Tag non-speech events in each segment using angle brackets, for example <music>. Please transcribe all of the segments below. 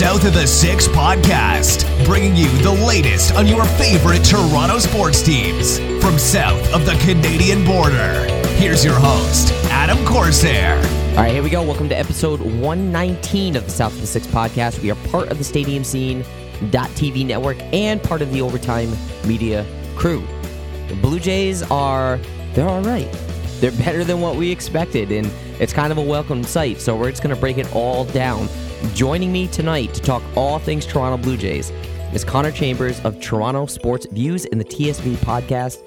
South of the Six podcast, bringing you the latest on your favorite Toronto sports teams from south of the Canadian border. Here's your host, Adam Corsair. All right, here we go. Welcome to episode 119 of the South of the Six podcast. We are part of the Stadium Scene TV network and part of the Overtime Media crew. The Blue Jays are, they're all right. They're better than what we expected, and it's kind of a welcome sight. So we're just going to break it all down. Joining me tonight to talk all things Toronto Blue Jays is Connor Chambers of Toronto Sports Views in the TSV podcast.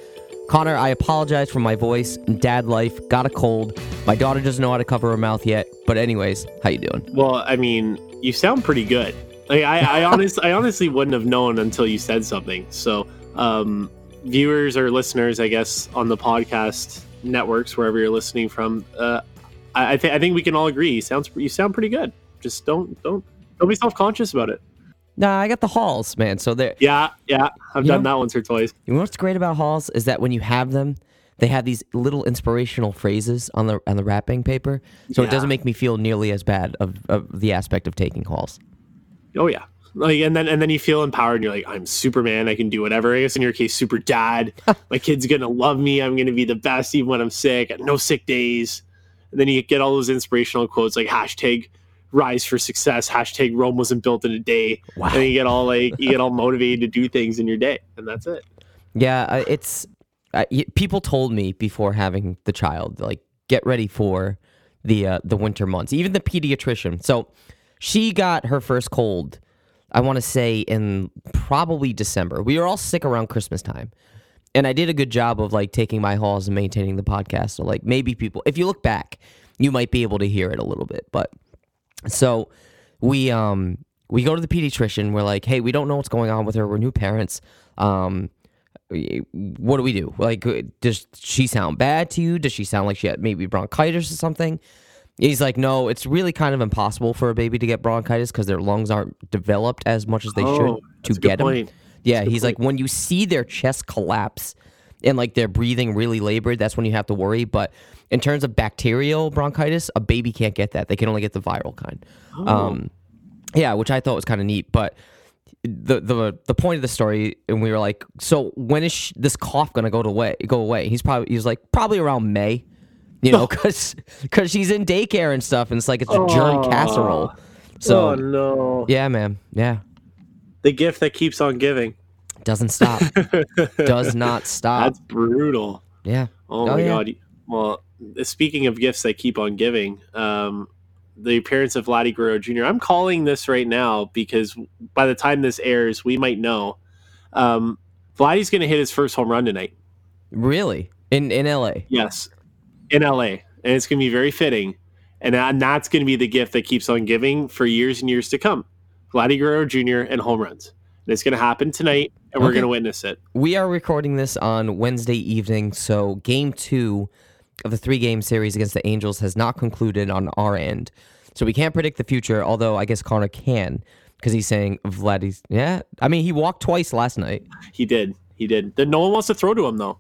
Connor, I apologize for my voice. Dad life, got a cold. My daughter doesn't know how to cover her mouth yet. But anyways, how you doing? Well, I mean, you sound pretty good. Like I, I <laughs> honestly, I honestly wouldn't have known until you said something. So, um, viewers or listeners, I guess, on the podcast networks, wherever you're listening from, uh, I, think I think we can all agree. You sounds you sound pretty good. Just don't don't don't be self conscious about it. Nah, I got the halls, man. So there. Yeah, yeah, I've done know- that once or twice. You know what's great about halls is that when you have them, they have these little inspirational phrases on the on the wrapping paper, so it doesn't make me feel nearly as bad of, of the aspect of taking halls. Oh yeah. Like and then and then you feel empowered and you're like, I'm Superman, I can do whatever. I guess in your case, super dad. <laughs> My kid's gonna love me, I'm gonna be the best even when I'm sick, no sick days. And then you get all those inspirational quotes like hashtag rise for success, hashtag Rome wasn't built in a day. Wow. And you get all like you get all <laughs> motivated to do things in your day. And that's it. Yeah, uh, it's uh, people told me before having the child, like get ready for the uh, the winter months. Even the pediatrician. So she got her first cold. I want to say in probably December. We were all sick around Christmas time, and I did a good job of like taking my halls and maintaining the podcast. So like maybe people, if you look back, you might be able to hear it a little bit. But so we um we go to the pediatrician. We're like, hey, we don't know what's going on with her. We're new parents. Um, what do we do? Like, does she sound bad to you? Does she sound like she had maybe bronchitis or something? He's like, no, it's really kind of impossible for a baby to get bronchitis because their lungs aren't developed as much as they Oh, should to that's a good get them. point. Yeah, he's like, when you see their chest collapse and like they're breathing really labored, that's when you have to worry. But in terms of bacterial bronchitis, a baby can't get that. They can only get the viral kind. Oh. Um, yeah, which I thought was kind of neat. But the the the point of the story, and we were like, so when is sh- this cough gonna go to away? Go away? He's probably he's like probably around May, you know, <laughs> because because she's in daycare and stuff, and it's like it's a germ Aw. casserole. So oh no. yeah, man, yeah, The gift that keeps on giving. Doesn't stop, <laughs> does not stop. That's brutal. yeah, Oh, Oh, my yeah. god. Well, speaking of gifts that keep on giving, um, the appearance of Vladdy Guerrero Jr. I'm calling this right now because by the time this airs, we might know. Um, Vladdy's going to hit his first home run tonight. really in in L.A. Yes, in LA, and it's going to be very fitting. And, and that's going to be the gift that keeps on giving for years and years to come. Vladdy Guerrero Jr. and home runs. And it's going to happen tonight, and we're Okay. going to witness it. We are recording this on Wednesday evening, so game two of the three game series against the Angels has not concluded on our end. So we can't predict the future, although I guess Connor can, because he's saying Vladdy's. Yeah, I mean, he walked twice last night. He did. He did. Then no one wants to throw to him though.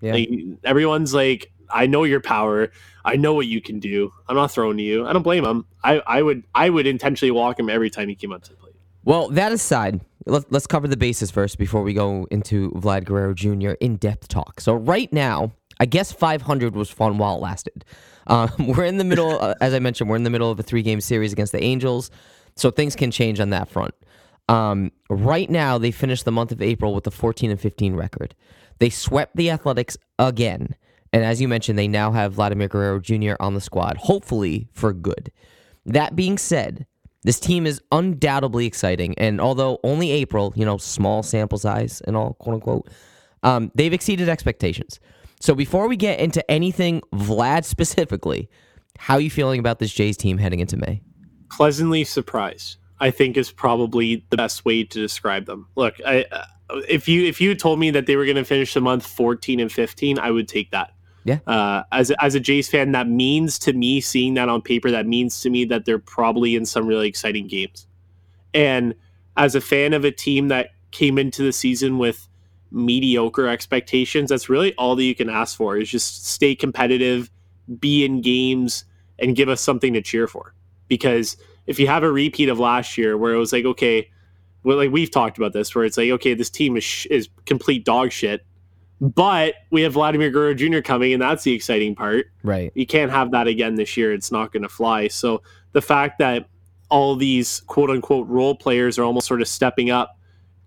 Yeah. Like, everyone's like, I know your power. I know what you can do. I'm not throwing to you. I don't blame him. I, I would I would intentionally walk him every time he came up to the plate. Well, that aside, let, let's cover the bases first before we go into Vlad Guerrero Jr. in depth talk. So, right now, I guess 500 was fun while it lasted. Um, <laughs> we're in the middle, <laughs> uh, as I mentioned, we're in the middle of a three game series against the Angels, so things can change on that front. Um, right now, they finished the month of April with a 14 and 15 record. They swept the Athletics again. And as you mentioned, they now have Vladimir Guerrero Jr. on the squad, hopefully for good. That being said, this team is undoubtedly exciting. And although only April, you know, small sample size and all, quote unquote, um, they've exceeded expectations. So before we get into anything Vlad specifically, how are you feeling about this Jays team heading into May? Pleasantly surprised. I think is probably the best way to describe them. Look, I, uh, if you if you told me that they were going to finish the month 14 and 15, I would take that. Yeah. Uh, as as a Jays fan, that means to me seeing that on paper. That means to me that they're probably in some really exciting games. And as a fan of a team that came into the season with mediocre expectations, that's really all that you can ask for is just stay competitive, be in games, and give us something to cheer for. Because if you have a repeat of last year where it was like, okay, well, like we've talked about this, where it's like, okay, this team is sh- is complete dog shit, but we have Vladimir Guerrero Jr. coming, and that's the exciting part. Right. You can't have that again this year. It's not going to fly. So the fact that all these quote unquote role players are almost sort of stepping up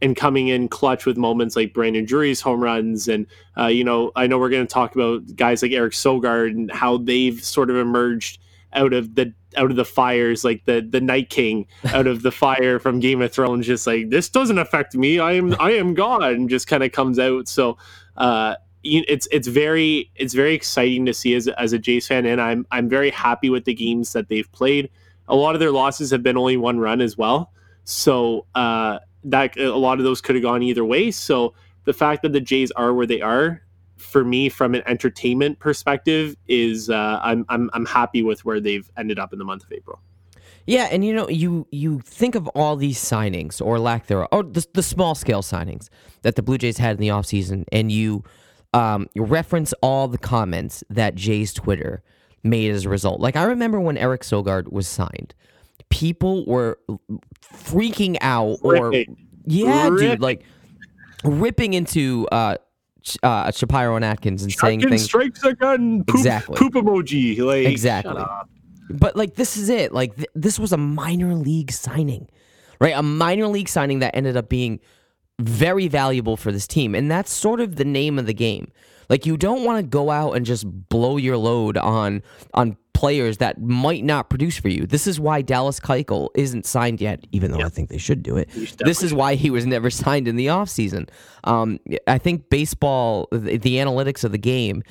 and coming in clutch with moments like Brandon Drury's home runs. And, uh, you know, I know we're going to talk about guys like Eric Sogard and how they've sort of emerged out of the out of the fires like the the night king <laughs> out of the fire from game of thrones just like this doesn't affect me i am i am god and just kind of comes out so uh it's it's very it's very exciting to see as, as a jays fan and i'm i'm very happy with the games that they've played. A lot of their losses have been only one run as well. So uh that a lot of those could have gone either way. So the fact that the jays are where they are for me from an entertainment perspective is uh, I'm, I'm I'm happy with where they've ended up in the month of April. Yeah, and you know, you you think of all these signings or lack thereof, or the, the small scale signings that the Blue Jays had in the offseason, and you um, you reference all the comments that Jay's Twitter made as a result. Like I remember when Eric Sogard was signed, people were freaking out or Ripping. yeah, dude, like ripping into uh, uh, Shapiro and Atkins and saying Atkins things. strikes again. Poop, Exactly. Poop emoji. Like Exactly. But like this is it. Like th- this was a minor league signing, right? A minor league signing that ended up being very valuable for this team, and that's sort of the name of the game. Like you don't want to go out and just blow your load on on players that might not produce for you. This is why Dallas Keuchel isn't signed yet, even though I think they should do it. This is why he was never <laughs> signed in the offseason. Um, I think baseball, the, the analytics of the game,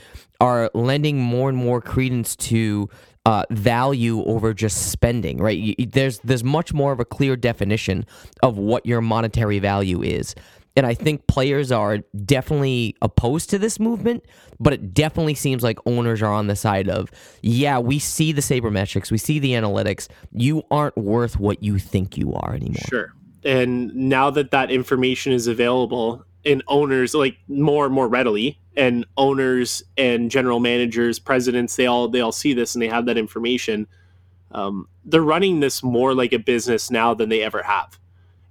are lending more and more credence to uh, value over just spending. Right? Y- y- There's there's much more of a clear definition of what your monetary value is. And I think players are definitely opposed to this movement, but it definitely seems like owners are on the side of, yeah, we see the sabermetrics, we see the analytics. You aren't worth what you think you are anymore. Sure. And now that that information is available, and owners like more and more readily, and owners and general managers, presidents, they all they all see this and they have that information. Um, they're running this more like a business now than they ever have,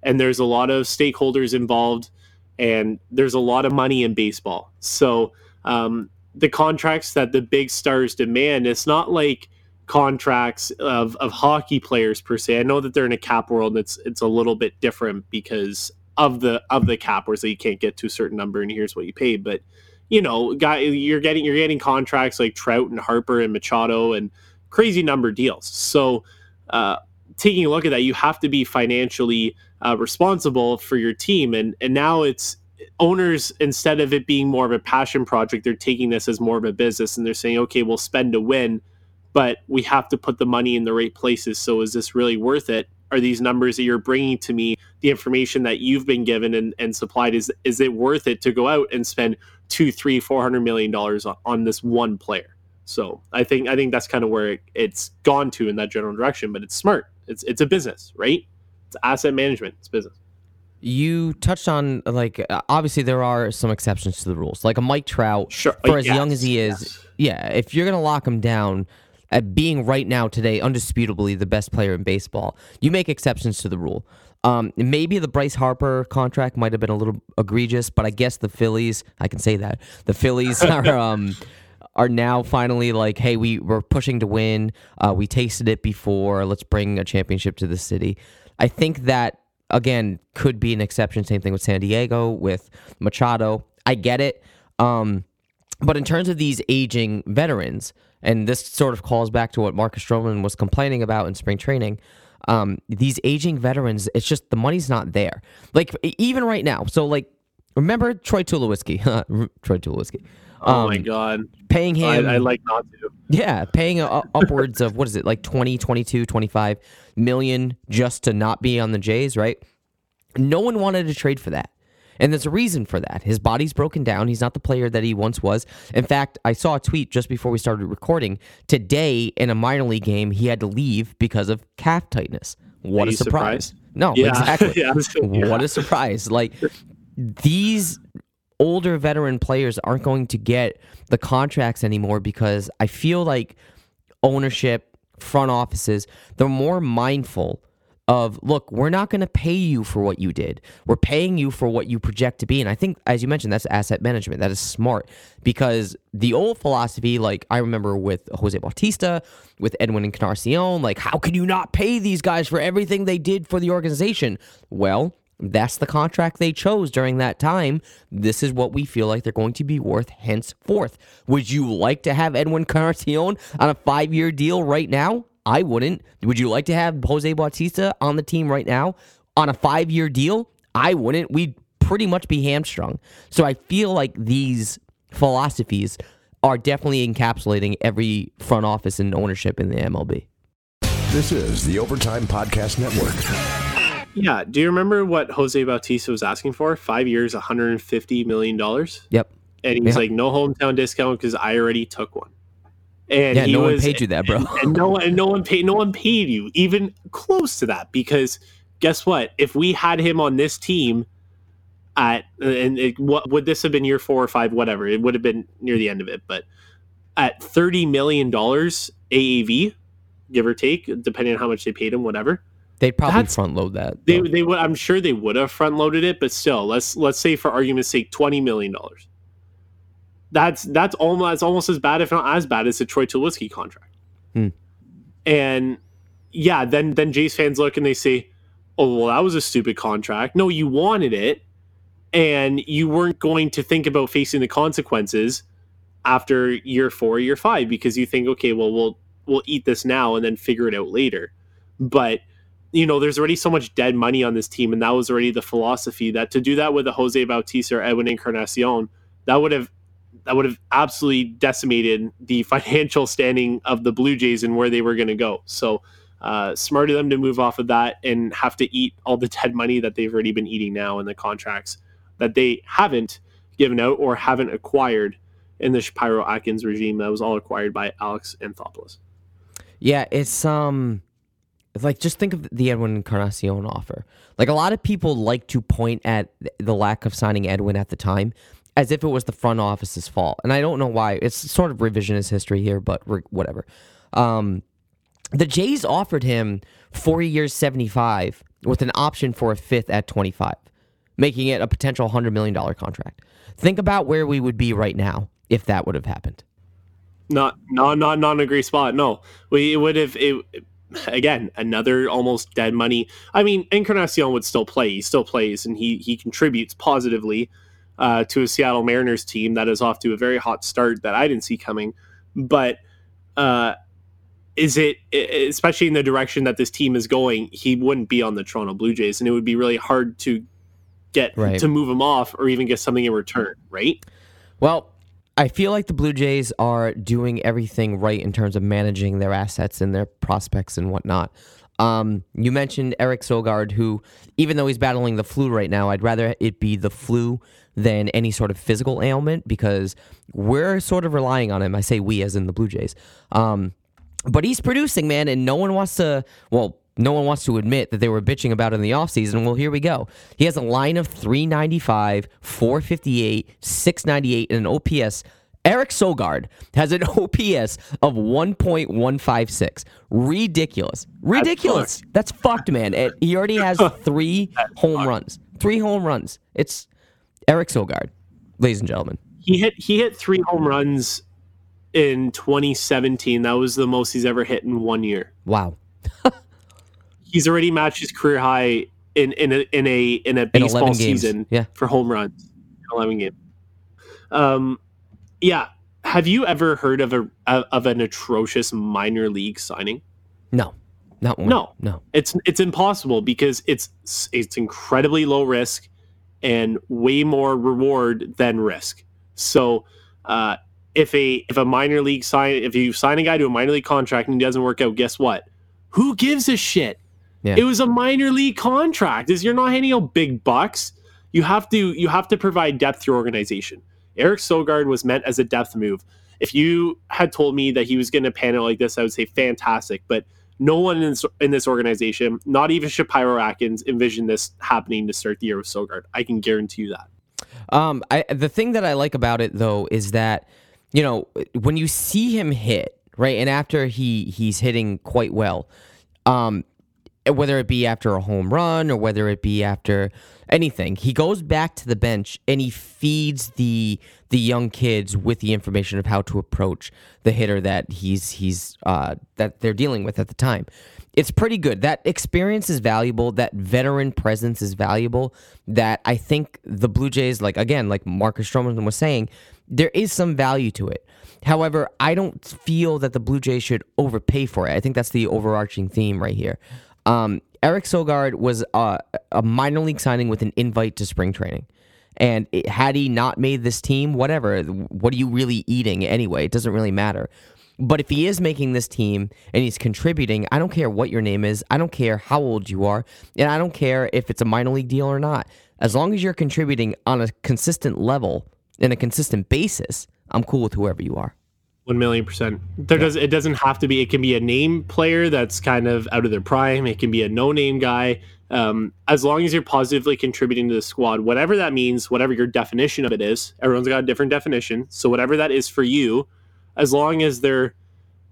and there's a lot of stakeholders involved, and there's a lot of money in baseball. So um, the contracts that the big stars demand, it's not like contracts of, of hockey players per se. I know that they're in a cap world and it's it's a little bit different because of the of the cap where so you can't get to a certain number and here's what you paid. But you know, guy you're getting you're getting contracts like Trout and Harper and Machado and crazy number deals. So uh, taking a look at that, you have to be financially uh, responsible for your team, and and now it's owners instead of it being more of a passion project, they're taking this as more of a business, and they're saying, okay, we'll spend to win, but we have to put the money in the right places. So is this really worth it? Are these numbers that you're bringing to me, the information that you've been given and, and supplied, is is it worth it to go out and spend two, three, four hundred million dollars on, on this one player? So I think I think that's kind of where it, it's gone to in that general direction. But it's smart. It's it's a business, right? It's asset management. It's business. You touched on like uh, obviously there are some exceptions to the rules, like a Mike Trout. Sure. For as Yes, young as he is, yes. yeah. If you're gonna lock him down at being right now today undisputably the best player in baseball, you make exceptions to the rule. Um, maybe the Bryce Harper contract might have been a little egregious, but I guess the Phillies, I can say that the Phillies <laughs> are um, are now finally like, hey, we we're pushing to win. Uh, we tasted it before. Let's bring a championship to the city. I think that again could be an exception. Same thing with San Diego with Machado. I get it. Um, but in terms of these aging veterans, and this sort of calls back to what Marcus Stroman was complaining about in spring training. Um, these aging veterans, it's just the money's not there. Like even right now. So like, remember Troy Tulowitzki? <laughs> Troy Tulowitzki. Oh my Um, god. Paying I, him, I like not to. yeah, paying u- upwards of what is it, like 20, 22, 25 million just to not be on the Jays, right? No one wanted to trade for that. And there's a reason for that. His body's broken down. He's not the player that he once was. In fact, I saw a tweet just before we started recording. Today, in a minor league game, he had to leave because of calf tightness. What a surprise. surprised? No, Yeah. exactly. <laughs> Yeah. What a surprise. Like, these older veteran players aren't going to get the contracts anymore because I feel like ownership, front offices, they're more mindful of look, we're not going to pay you for what you did. We're paying you for what you project to be. And I think, as you mentioned, that's asset management. That is smart because the old philosophy, like I remember with Jose Bautista, with Edwin Encarnacion, like how can you not pay these guys for everything they did for the organization? Well, that's the contract they chose during that time. This is what we feel like they're going to be worth henceforth. Would you like to have Edwin Encarnacion on a five year deal right now? I wouldn't. Would you like to have Jose Bautista on the team right now on a five year deal? I wouldn't. We'd pretty much be hamstrung. So I feel like these philosophies are definitely encapsulating every front office and ownership in the MLB. This is the Overtime Podcast Network. Yeah. Do you remember what Jose Bautista was asking for? Five years, $150 million. Yep. And he's Yeah. like, no hometown discount because I already took one. And Yeah, he no one paid you that, bro. And, <laughs> and no one, and no one paid, no one paid you even close to that because guess what? If we had him on this team at, and it, what would this have been year four or five, whatever, it would have been near the end of it, but at $30 million AAV, give or take, depending on how much they paid him, whatever. They'd probably That's- front load that. They, they would I'm sure they would have front loaded it, but still, let's let's say for argument's sake, twenty million dollars. That's that's almost that's almost as bad, if not as bad, as the Troy Tulowitzki contract. Hmm. And yeah, then then Jays fans look and they say, "Oh well, that was a stupid contract." No, you wanted it, and you weren't going to think about facing the consequences after year four, year five, because you think, okay, well, we'll we'll eat this now and then figure it out later. But you know, there's already so much dead money on this team, and that was already the philosophy that to do that with a Jose Bautista or Edwin Encarnacion, that would have that would have absolutely decimated the <laughs> financial standing of the Blue Jays and where they were going to go. So uh, smart of them to move off of that and have to eat all the dead money that they've already been eating now in the contracts that they haven't given out or haven't acquired in the Shapiro Atkins regime that was all acquired by Alex Anthopoulos. Yeah, it's um like just think of the Edwin Encarnacion offer. Like a lot of people like to point at the lack of signing Edwin at the time as if it was the front office's fault. And I don't know why. It's sort of revisionist history here, but re- whatever. Um the Jays offered him 4 years 75 with an option for a fifth at 25, making it a potential 100 million dollar contract. Think about where we would be right now if that would have happened. not not not not in a great spot. No, we would have it again another almost dead money. I mean, Encarnacion would still play. He still plays, and he he contributes positively uh, to a Seattle Mariners team that is off to a very hot start that I didn't see coming. But uh, is it especially in the direction that this team is going? He wouldn't be on the Toronto Blue Jays, and it would be really hard to get Right. to move him off or even get something in return. Right? Well, I feel like the Blue Jays are doing everything right in terms of managing their assets and their prospects and whatnot. Um, you mentioned Eric Sogard, who, even though he's battling the flu right now, I'd rather it be the flu than any sort of physical ailment because we're sort of relying on him. I say we, as in the Blue Jays. Um, but he's producing, man, and no one wants to, well, no one wants to admit that they were bitching about in the offseason. Well, here we go. He has a line of 395, 458, 698, and an OPS. Eric Sogard has an <laughs> OPS of 1.156. Ridiculous. Ridiculous. That's fucked, man. And he already has <laughs> three home runs. Three home runs. It's Eric Sogard, ladies and gentlemen. he hit he hit three home runs in 2017. That was the most he's ever hit in one year. Wow. <laughs> He's already matched his career high in in a in a in a baseball 11 games. season Yeah. for home runs. 11 games. Um, yeah. Have you ever heard of a of an atrocious minor league signing? No. Not one. No. No. It's it's impossible because it's it's incredibly low risk and way more reward than risk. So uh, if a if a minor league sign if you sign a guy to a minor league contract and he doesn't work out, guess what? Who gives a shit? Yeah. It was a minor league contract. Is you're not handing out big bucks. You have to you have to provide depth to your organization. Eric Sogard was meant as a depth move. If you had told me that he was going to pan out like this, I would say fantastic. But no one in this, in this organization, not even Shapiro Atkins, envisioned this happening to start the year with Sogard. I can guarantee you that. Um, I the thing that I like about it though is that you know when you see him hit, right? And after he he's hitting quite well, um, whether it be after a home run or whether it be after anything, he goes back to the bench and he feeds the the young kids with the information of how to approach the hitter that he's he's uh, that they're dealing with at the time. It's pretty good. That experience is valuable. That veteran presence is valuable. That I think the Blue Jays, like again, like Marcus Stroman was saying, there is some value to it. However, I don't feel that the Blue Jays should overpay for it. I think that's the overarching theme right here. Um, Eric Sogard was uh, a minor league signing with an invite to spring training. And it, had he not made this team, whatever, what are you really eating anyway? It doesn't really matter. But if he is making this team and he's contributing, I don't care what your name is. I don't care how old you are. And I don't care if it's a minor league deal or not. As long as you're contributing on a consistent level in a consistent basis, I'm cool with whoever you are. One million percent. There yeah. does it doesn't have to be. It can be a name player that's kind of out of their prime. It can be a no name guy. Um, as long as you're positively contributing to the squad, whatever that means, whatever your definition of it is, everyone's got a different definition. So whatever that is for you, as long as they're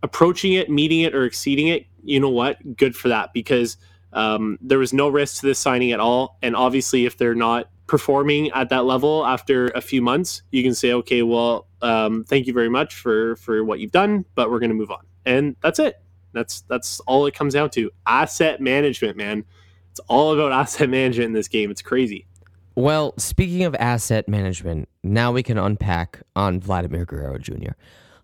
approaching it, meeting it, or exceeding it, you know what? Good for that because um, there was no risk to this signing at all. And obviously, if they're not performing at that level after a few months, you can say, okay, well, um, thank you very much for for what you've done, but we're going to move on, and that's it. That's that's all it comes down to. Asset management, man. It's all about <laughs> asset management in this game. It's crazy. Well, speaking of asset management, now we can unpack on Vladimir Guerrero Jr.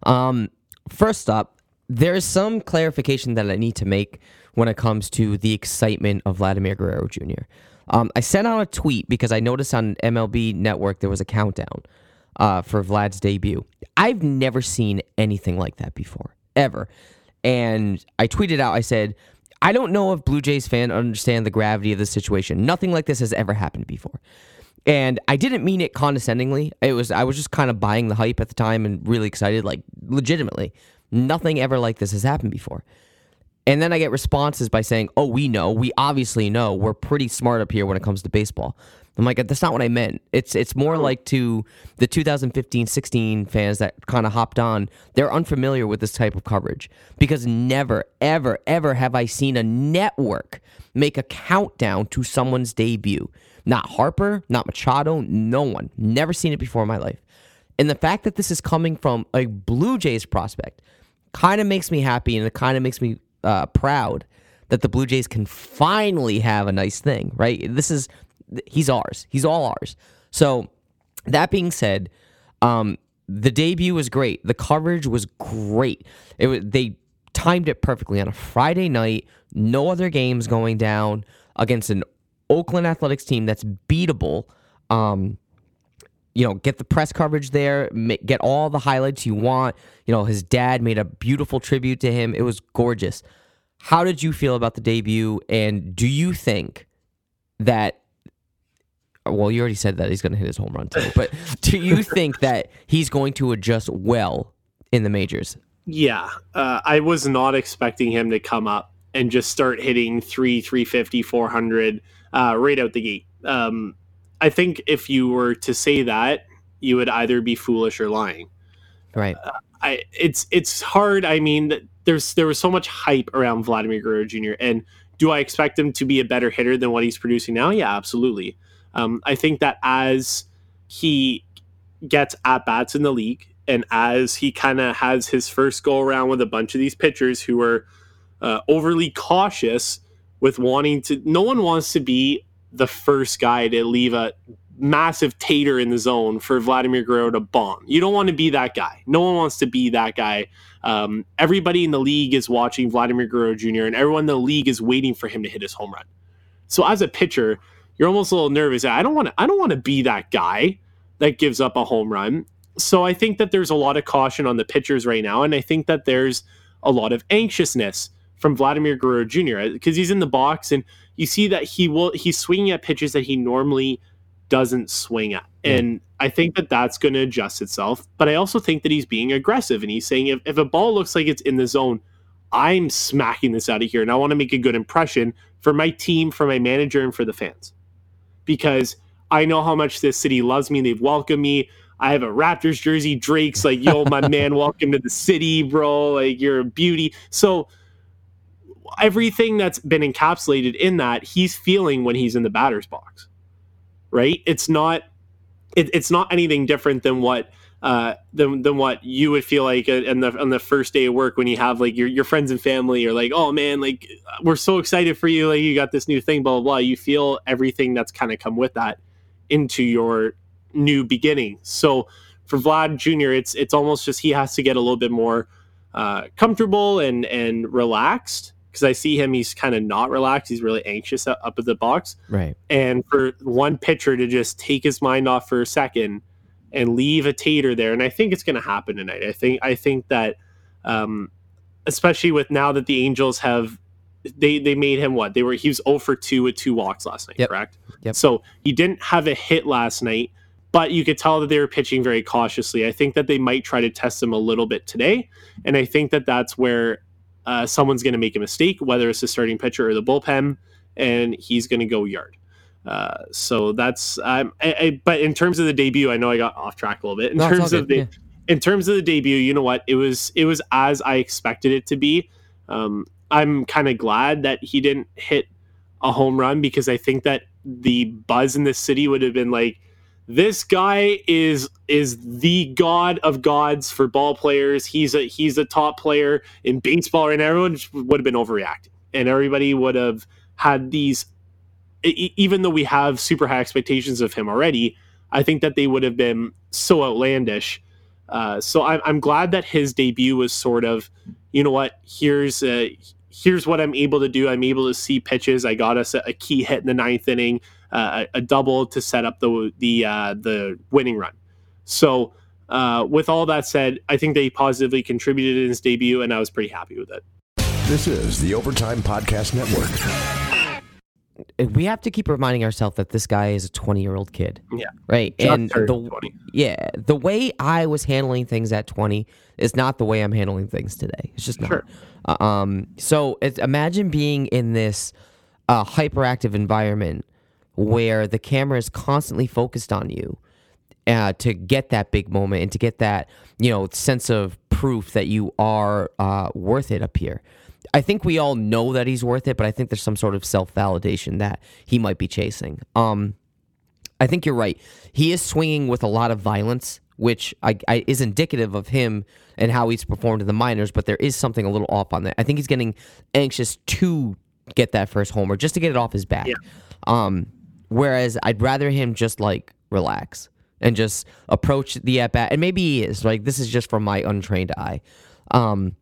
Um, first up, there is some clarification that I need to make when it comes to the excitement of Vladimir Guerrero Jr. Um, I sent out a tweet because I noticed on MLB Network there was a countdown uh, for Vlad's debut. I've never seen anything like that before, ever. And I tweeted out, I said, I don't know if Blue Jays fans understand the gravity of the situation. Nothing like this has ever happened before. And I didn't mean it condescendingly. It was I was just kind of buying the hype at the time and really excited, like legitimately. Nothing ever like this has happened before. And then I get responses by saying, "Oh, we know. We obviously know. We're pretty smart up here when it comes to baseball." I'm like, "That's not what I meant. It's it's more like to the 2015-16 fans that kind of hopped on. They're unfamiliar with this type of coverage because never, ever, ever have I seen a network make a countdown to someone's debut. Not Harper, not Machado, no one. Never seen it before in my life. And the fact that this is coming from a Blue Jays prospect kind of makes me happy and it kind of makes me uh, proud that the Blue Jays can finally have a nice thing, right? This is he's ours. He's all ours. So that being said, um, the debut was great. The coverage was great. It was they timed it perfectly on a Friday night. No other games going down against an Oakland Athletics team that's beatable. Um, you know, get the press coverage there, get all the highlights you want. You know, his dad made a beautiful tribute to him. It was gorgeous. How did you feel about the debut? And do you think that, well, you already said that he's going to hit his home run too, but do you <laughs> think that he's going to adjust well in the majors? Yeah. Uh, I was not expecting him to come up and just start hitting three, 350, 400 uh, right out the gate. Um, I think if you were to say that, you would either be foolish or lying. Right. Uh, I it's it's hard. I mean, there's there was so much hype around Vladimir Guerrero Jr. and do I expect him to be a better hitter than what he's producing now? Yeah, absolutely. Um, I think that as he gets at bats in the league and as he kind of has his first go around with a bunch of these pitchers who are uh, overly cautious with wanting to, no one wants to be the first guy to leave a massive tater in the zone for Vladimir Guerrero to bomb. You don't want to be that guy. No one wants to be that guy. Um, everybody in the league is watching Vladimir Guerrero Jr. and everyone in the league is waiting for him to hit his home run. So as a pitcher, you're almost a little nervous. I don't want to. I don't want to be that guy that gives up a home run. So I think that there's a lot of caution on the pitchers right now, and I think that there's a lot of anxiousness from Vladimir Guerrero Jr. because uh, he's in the box and you see that he will he's swinging at pitches that he normally doesn't swing at. And I think that that's going to adjust itself. But I also think that he's being aggressive and he's saying if, if a ball looks like it's in the zone, I'm smacking this out of here. And I want to make a good impression for my team, for my manager, and for the fans. Because I know how much this city loves me. They've welcomed me. I have a Raptors jersey. Drake's like, yo, my <laughs> man, welcome to the city, bro. Like, you're a beauty. So, everything that's been encapsulated in that, he's feeling when he's in the batter's box, right? It's not, it, it's not anything different than what uh, than than what you would feel like in the on the first day of work when you have like your your friends and family are like, oh man, like we're so excited for you, like you got this new thing, blah blah blah. You feel everything that's kind of come with that into your new beginning. So for Vlad Jr., it's it's almost just he has to get a little bit more uh, comfortable and and relaxed because I see him, he's kind of not relaxed. He's really anxious up at the box. Right. And for one pitcher to just take his mind off for a second and leave a tater there. And I think it's going to happen tonight. I think I think that, um, especially with now that the Angels have they they made him what they were he was 0 for 2 with two walks last night, yep. correct? Yep. So he didn't have a hit last night, but you could tell that they were pitching very cautiously. I think that they might try to test him a little bit today, and I think that that's where uh, someone's going to make a mistake, whether it's the starting pitcher or the bullpen, and he's going to go yard. Uh, so that's um, I, I, but in terms of the debut, I know I got off track a little bit. In No, terms of the yeah. in terms of the debut, you know what? It was it was as I expected it to be. Um, I'm kind of glad that he didn't hit a home run because I think that the buzz in the city would have been like, this guy is is the god of gods for ball players. He's a he's a top player in baseball, and everyone would have been overreacting, and everybody would have had these. Even though we have super high expectations of him already, I think that they would have been so outlandish. Uh, so I'm I'm glad that his debut was sort of, you know what? Here's uh, here's what I'm able to do. I'm able to see pitches. I got us a, a key hit in the ninth inning, uh, a, a double to set up the the uh, the winning run. So uh, with all that said, I think they positively contributed in his debut, and I was pretty happy with it. This is the Overtime Podcast Network. We have to keep reminding ourselves that this guy is a 20 year old kid. Yeah. Right. Just and the 20. yeah, the way I was handling things at 20 is not the way I'm handling things today. It's just not. Sure. Uh, Um so it's, imagine being in this uh, hyperactive environment where the camera is constantly focused on you uh, to get that big moment and to get that you know sense of proof that you are uh, worth it up here. I think we all know that he's worth it, but I think there's some sort of self validation that he might be chasing. Um, I think you're right. He is swinging with a lot of violence, which I, I, is indicative of him and how he's performed in the minors. But there is something a little off on that. I think he's getting anxious to get that first homer, just to get it off his back. Yeah. Um, whereas I'd rather him just like relax and just approach the at bat. And maybe he is like this is just from my untrained eye. Um,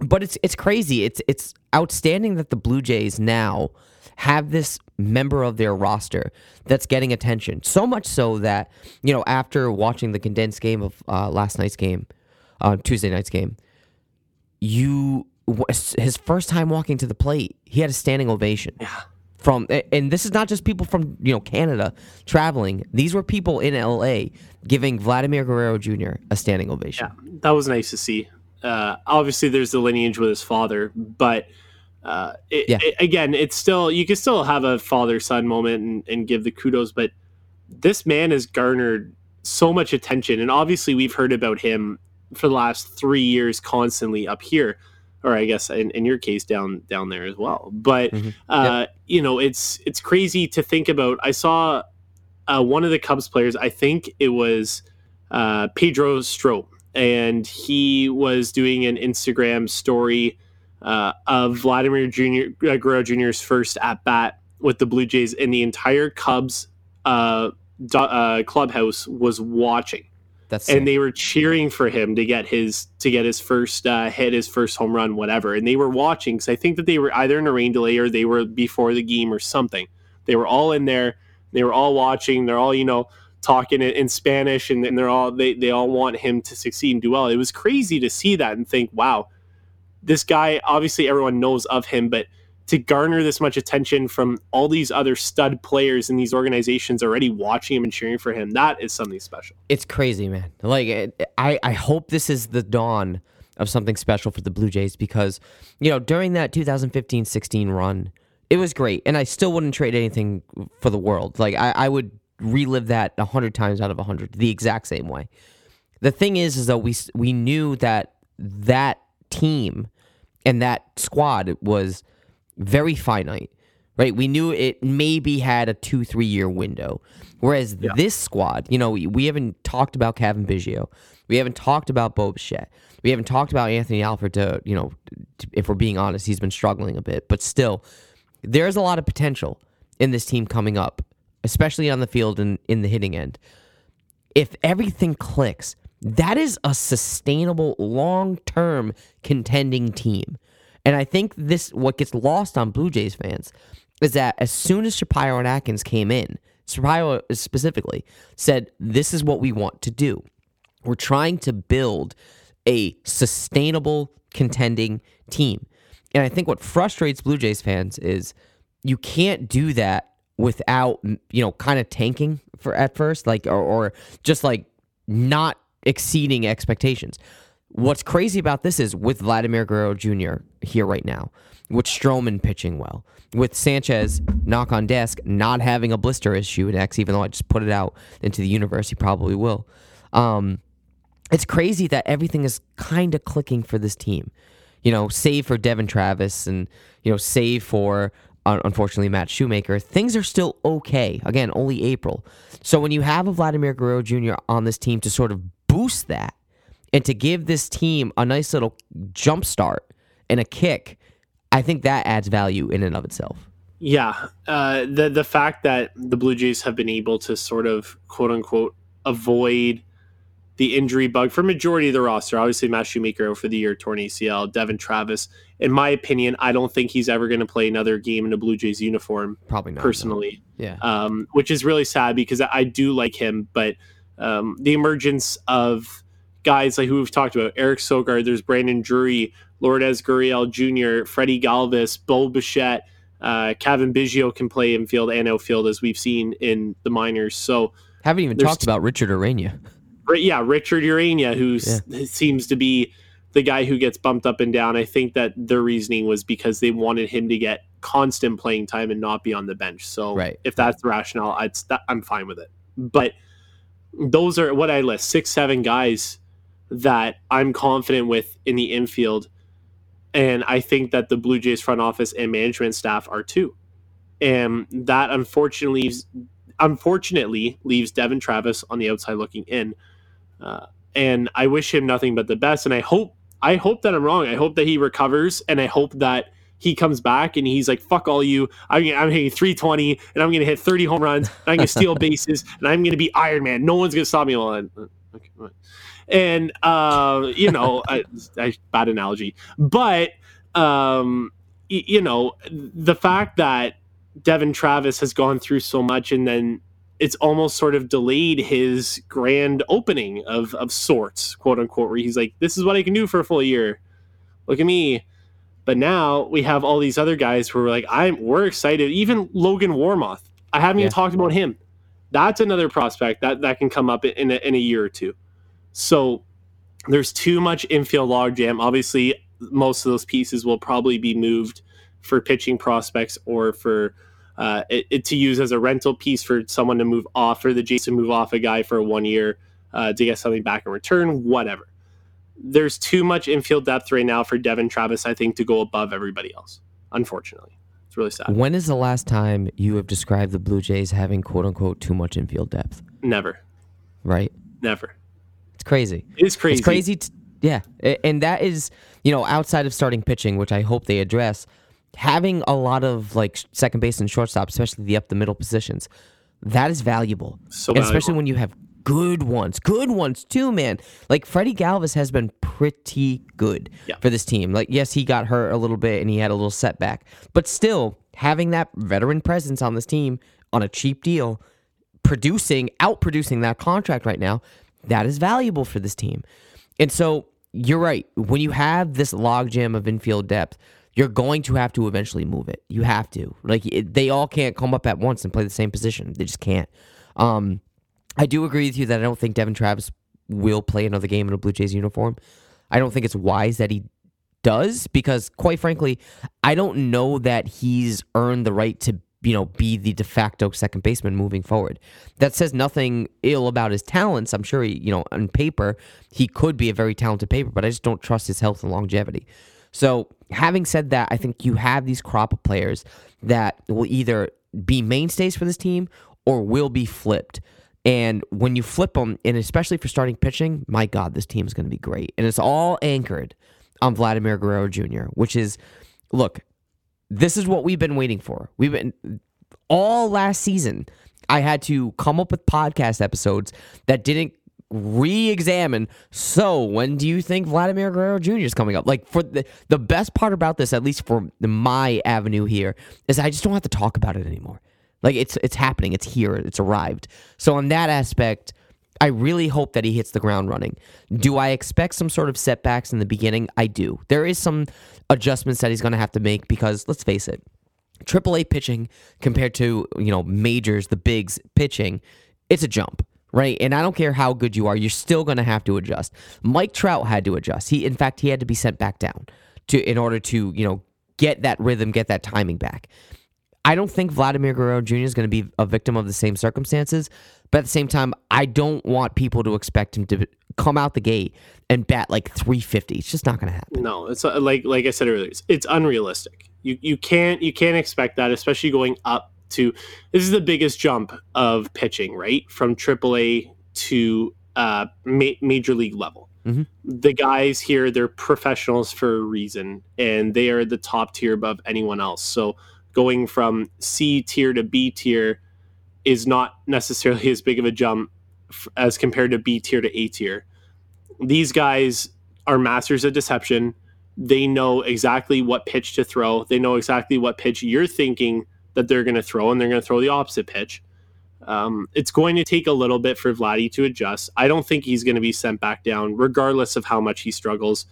but it's it's crazy. It's it's outstanding that the Blue Jays now have this member of their roster that's getting attention. So much so that you know after watching the condensed game of uh, last night's game, uh, Tuesday night's game, you his first time walking to the plate, he had a standing ovation. Yeah. From and this is not just people from you know Canada traveling. These were people in LA giving Vladimir Guerrero Jr. a standing ovation. Yeah, that was nice to see. Uh, obviously, there's the lineage with his father, but uh, it, Yeah. it- again, it's still you can still have a father son moment and, and give the kudos. But this man has garnered so much attention, and obviously, we've heard about him for the last three years constantly up here, or I guess in, in your case down down there as well. But Mhm. uh, you know, it's it's crazy to think about. I saw uh, one of the Cubs players. I think it was uh, Pedro Strop, and he was doing an Instagram story uh, of Vladimir Jr. Uh, Guerrero Jr.'s first at bat with the Blue Jays, and the entire Cubs uh, do- uh, clubhouse was watching That's and sick. they were cheering for him to get his to get his first uh, hit, his first home run, whatever. And they were watching because I think that they were either in a rain delay or they were before the game or something. They were all in there. They were all watching. They're all you know talking in, Spanish, and, and they're all they they all want him to succeed and do well. It was crazy to see that and think, wow, this guy. Obviously, everyone knows of him, but to garner this much attention from all these other stud players in these organizations already watching him and cheering for him, that is something special. It's crazy, man. Like I, I hope this is the dawn of something special for the Blue Jays because, you know, during that 2015-16 run, it was great, and I still wouldn't trade anything for the world. Like I, I would relive that a hundred times out of a hundred, the exact same way. The thing is, is that we we knew that that team and that squad was very finite, right? We knew it maybe had a two three year window, whereas this squad, you know, we, we haven't talked about Cavan Biggio, we haven't talked about Bob Bichette, we haven't talked about Anthony Alford. To you know, to, if we're being honest, he's been struggling a bit, but still, there's a lot of potential in this team coming up, especially on the field and in the hitting end. If everything clicks, that is a sustainable, long term contending team. And I think this what gets lost on Blue Jays fans is that as soon as Shapiro and Atkins came in, Shapiro specifically said, This is what we want to do. We're trying to build a sustainable contending team. And I think what frustrates Blue Jays fans is you can't do that without you know kind of tanking for at first like or, or just like not exceeding expectations. What's crazy about this is with Vladimir Guerrero Jr. here right now, with Stroman pitching well, with Sanchez knock on desk not having a blister issue X, even though I just put it out into the universe, he probably will. Um, it's crazy that everything is kind of clicking for this team. You know, save for Devon Travis and you know, save for unfortunately Matt Shoemaker, things are still okay. Again, only April. So when you have a Vladimir Guerrero Jr. on this team to sort of boost that and to give this team a nice little jump start and a kick, I think that adds value in and of itself. Yeah, uh, the the fact that the Blue Jays have been able to sort of quote unquote avoid the injury bug for majority of the roster. Obviously, Matt Shoemaker for the year torn ACL. Devon Travis, in my opinion, I don't think he's ever going to play another game in a Blue Jays uniform. Probably not. personally, no. Yeah. um, which is really sad because I do like him, but um, the emergence of guys like who we've talked about, Eric Sogard, there's Brandon Drury, Lourdes Gurriel Jr., Freddie Galvis, Bo Bichette, uh, Cavan Biggio can play infield and outfield as we've seen in the minors. So haven't even talked about Richard Urena. Yeah, Richard Urena, who seems to be the guy who gets bumped up and down. I think that their reasoning was because they wanted him to get constant playing time and not be on the bench. So Right. if that's the rationale, I'd, st- I'm fine with it. But those are what I list six, seven guys that I'm confident with in the infield. And I think that the Blue Jays front office and management staff are too. And that unfortunately leaves, unfortunately leaves Devon Travis on the outside looking in. Uh, and I wish him nothing but the best. And I hope, I hope that I'm wrong. I hope that he recovers, and I hope that he comes back and he's like, "Fuck all you! I'm, I'm hitting 320, and I'm going to hit 30 home runs, and I'm going to steal <laughs> bases, and I'm going to be Iron Man. No one's going to stop me." Okay, right. and uh, you know, I, I, bad analogy, but um, you know, the fact that Devon Travis has gone through so much, and then it's almost sort of delayed his grand opening of of sorts, quote unquote, where he's like, "This is what I can do for a full year. Look at me." But now we have all these other guys who are like, "I'm we're excited." Even Logan Warmoth, I haven't Yeah. even talked about him. That's another prospect that that can come up in a, in a year or two. So there's too much infield logjam. Obviously, most of those pieces will probably be moved for pitching prospects or for uh, it, it to use as a rental piece for someone to move off or the Jays to move off a guy for one year uh, to get something back in return, whatever. There's too much infield depth right now for Devon Travis, I think, to go above everybody else. Unfortunately, it's really sad. When is the last time you have described the Blue Jays having quote unquote too much infield depth? Never, Right? never. It's crazy. It's crazy. It's crazy. T- yeah. And that is, you know, outside of starting pitching, which I hope they address, having a lot of like second base and shortstop, especially the up the middle positions, that is valuable. So And especially when you have good ones, good ones too, man. Like Freddie Galvis has been pretty good Yeah. for this team. Like, yes, he got hurt a little bit and he had a little setback, but still having that veteran presence on this team on a cheap deal, producing, out producing that contract right now, that is valuable for this team. And so you're right. When you have this logjam of infield depth, you're going to have to eventually move it. You have to. Like it, they all can't come up at once and play the same position. They just can't. Um, I do agree with you that I don't think Devon Travis will play another game in a Blue Jays uniform. I don't think it's wise that he does because, quite frankly, I don't know that he's earned the right to you know, be the de facto second baseman moving forward. That says nothing ill about his talents. I'm sure he, you know, on paper, he could be a very talented paper, but I just don't trust his health and longevity. So, having said that, I think you have these crop of players that will either be mainstays for this team or will be flipped. And when you flip them, and especially for starting pitching, my God, this team is going to be great. And it's all anchored on Vladimir Guerrero Jr., which is, look, this is what we've been waiting for. We've been all last season. I had to come up with podcast episodes that didn't re-examine. So when do you think Vladimir Guerrero Jr. is coming up? Like for the the best part about this, at least for my avenue here, is I just don't have to talk about it anymore. Like it's it's happening. It's here. It's arrived. So on that aspect, I really hope that he hits the ground running. Do I expect some sort of setbacks in the beginning? I do. There is some adjustments that he's going to have to make because let's face it, AAA pitching compared to you know majors, the bigs pitching, it's a jump, right? And I don't care how good you are, you're still going to have to adjust. Mike Trout had to adjust. He, in fact, he had to be sent back down to in order to you know get that rhythm, get that timing back. I don't think Vladimir Guerrero Jr. is going to be a victim of the same circumstances, but at the same time, I don't want people to expect him to come out the gate and bat like 350. It's just not going to happen. No, it's uh, like like I said earlier, it's, it's unrealistic. You you can't you can't expect that, especially going up to this is the biggest jump of pitching, right, from AAA to uh, ma- major league level. Mhm. The guys here, they're professionals for a reason, and they are the top tier above anyone else. So going from C tier to B tier is not necessarily as big of a jump f- as compared to B tier to A tier. These guys are masters of deception. They know exactly what pitch to throw. They know exactly what pitch you're thinking that they're going to throw, and they're going to throw the opposite pitch. Um, it's going to take a little bit for Vladdy to adjust. I don't think he's going to be sent back down, regardless of how much he struggles.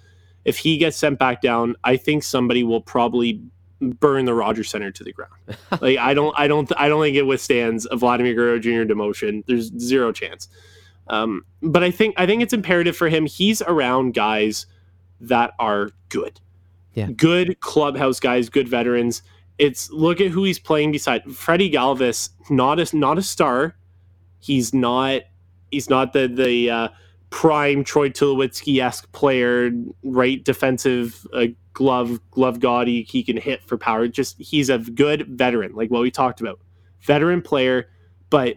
If he gets sent back down, I think somebody will probably burn the Rogers Center to the ground. <laughs> like I don't, I don't, I don't think it withstands a Vladimir Guerrero Jr. demotion. There's zero chance. Um, but I think, I think it's imperative for him. He's around guys that are good, Yeah. good clubhouse guys, good veterans. It's look at who he's playing beside Freddie Galvis. Not a, not a star. He's not, he's not the the uh, prime Troy Tulowitzki esque player, right? Defensive uh, glove, glove god. He, he can hit for power. Just he's a good veteran, like what we talked about. Veteran player, but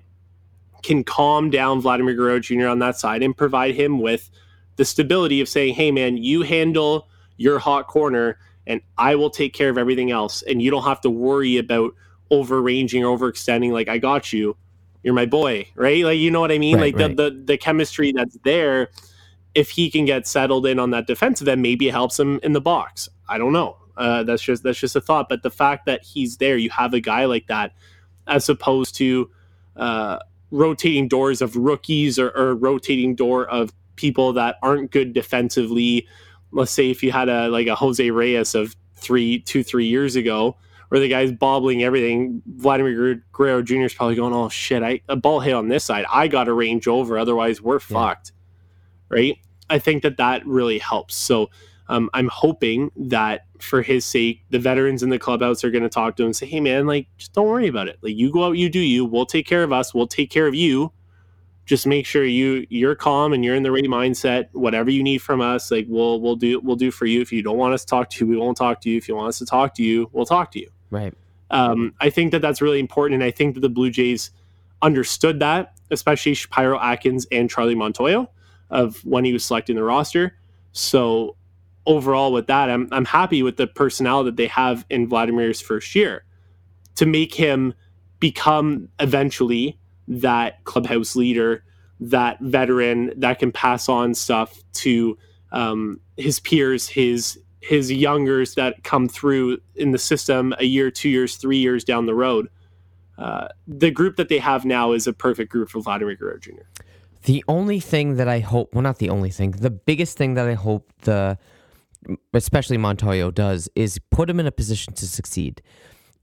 can calm down Vladimir Guerrero Jr. on that side and provide him with the stability of saying, hey, man, you handle your hot corner and I will take care of everything else. And you don't have to worry about overranging or overextending. Like, I got you. You're my boy, right? Like, you know what I mean? Right, like, right. The, the, the chemistry that's there, if he can get settled in on that defensive end, maybe it helps him in the box. I don't know. Uh, that's just that's just a thought. But the fact that he's there, you have a guy like that, as opposed to uh, rotating doors of rookies or, or rotating door of people that aren't good defensively. Let's say if you had a like a Jose Reyes of three, two, three years ago, where the guy's bobbling everything. Vladimir Guerrero Jr. is probably going, "Oh shit, I a ball hit on this side. I got to range over, otherwise we're fucked." Right? I think that that really helps. So um, I'm hoping that for his sake, the veterans in the clubhouse are going to talk to him and say, "Hey, man, like just don't worry about it. Like you go out, you do you. We'll take care of us. We'll take care of you." Just make sure you you're calm and you're in the right mindset. Whatever you need from us, like we'll we'll do we'll do for you. If you don't want us to talk to you, we won't talk to you. If you want us to talk to you, we'll talk to you. Right. Um, I think that that's really important, and I think that the Blue Jays understood that, especially Shapiro Atkins and Charlie Montoyo, of when he was selecting the roster. So overall, with that, I'm I'm happy with the personnel that they have in Vladimir's first year to make him become eventually that clubhouse leader, that veteran that can pass on stuff to um, his peers, his his youngers that come through in the system a year, two years, three years down the road. Uh, the group that they have now is a perfect group for Vladimir Guerrero Jr. The only thing that I hope, well, not the only thing, the biggest thing that I hope the, especially Montoyo does is put him in a position to succeed.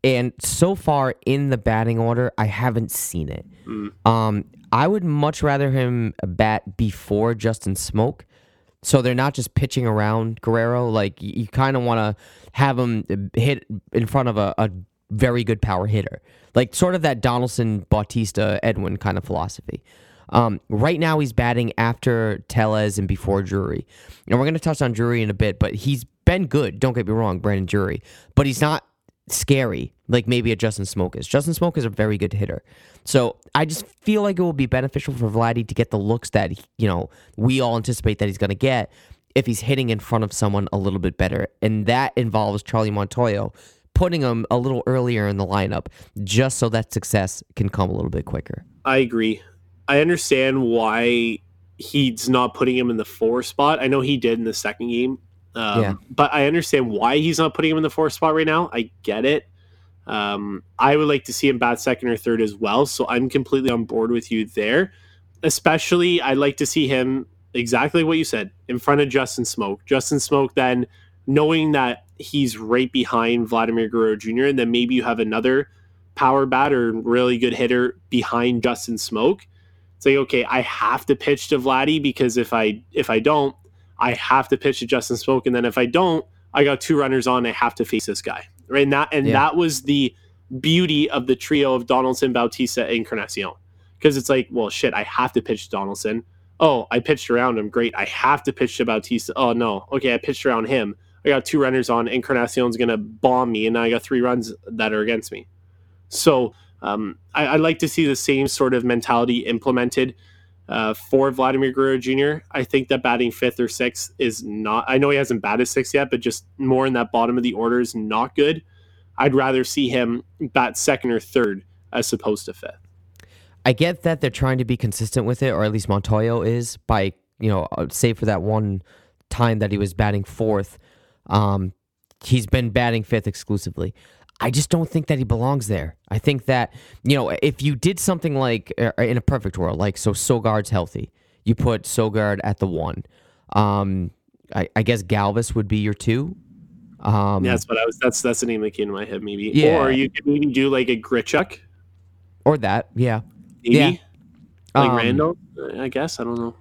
And so far in the batting order, I haven't seen it. Um, I would much rather him bat before Justin Smoak. So they're not just pitching around Guerrero. Like you, you kind of want to have him hit in front of a, a very good power hitter, like sort of that Donaldson, Bautista, Edwin kind of philosophy. Um, right now, he's batting after Tellez and before Drury. And we're going to touch on Drury in a bit, but he's been good. Don't get me wrong, Brandon Drury, but he's not scary like maybe a Justin Smoak is. Justin Smoak is a very good hitter. So I just feel like it will be beneficial for Vladdy to get the looks that, you know, we all anticipate that he's going to get if he's hitting in front of someone a little bit better. And that involves Charlie Montoyo putting him a little earlier in the lineup just so that success can come a little bit quicker. I agree. I understand why he's not putting him in the four spot. I know he did in the second game. Um, Yeah. But I understand why he's not putting him in the four spot right now. I get it. Um, I would like to see him bat second or third as well. So I'm completely on board with you there. Especially, I'd like to see him exactly what you said in front of Justin Smoak. Justin Smoak, then knowing that he's right behind Vladimir Guerrero Jr., and then maybe you have another power batter, and really good hitter behind Justin Smoak. It's like, okay, I have to pitch to Vladdy because if I if I don't, I have to pitch to Justin Smoak, and then if I don't, I got two runners on. I have to face this guy, right? And that and Yeah. that was the beauty of the trio of Donaldson, Bautista, and Encarnacion, because it's like, well, shit, I have to pitch to Donaldson. Oh, I pitched around him. Great. I have to pitch to Bautista. Oh no, okay, I pitched around him. I got two runners on. Encarnacion's gonna bomb me, and now I got three runs that are against me. So um, I, I'd like to see the same sort of mentality implemented uh, for Vladimir Guerrero Jr. I think that batting fifth or sixth is not. I know he hasn't batted sixth yet, but just more in that bottom of the order is not good. I'd rather see him bat second or third as opposed to fifth. I get that they're trying to be consistent with it, or at least Montoyo is by you know, uh, save for that one time that he was batting fourth. Um, he's been batting fifth exclusively. I just don't think that he belongs there. I think that you know, if you did something like uh, in a perfect world, like so, Sogard's healthy, you put Sogard at the one. Um, I, I guess Galvis would be your two. Um, Yeah, that's what I was. That's that's the name that came to my head. Maybe, Yeah. or you could maybe do like a Grichuk, or that, yeah. maybe Yeah. like Um, Randall. I guess I don't know.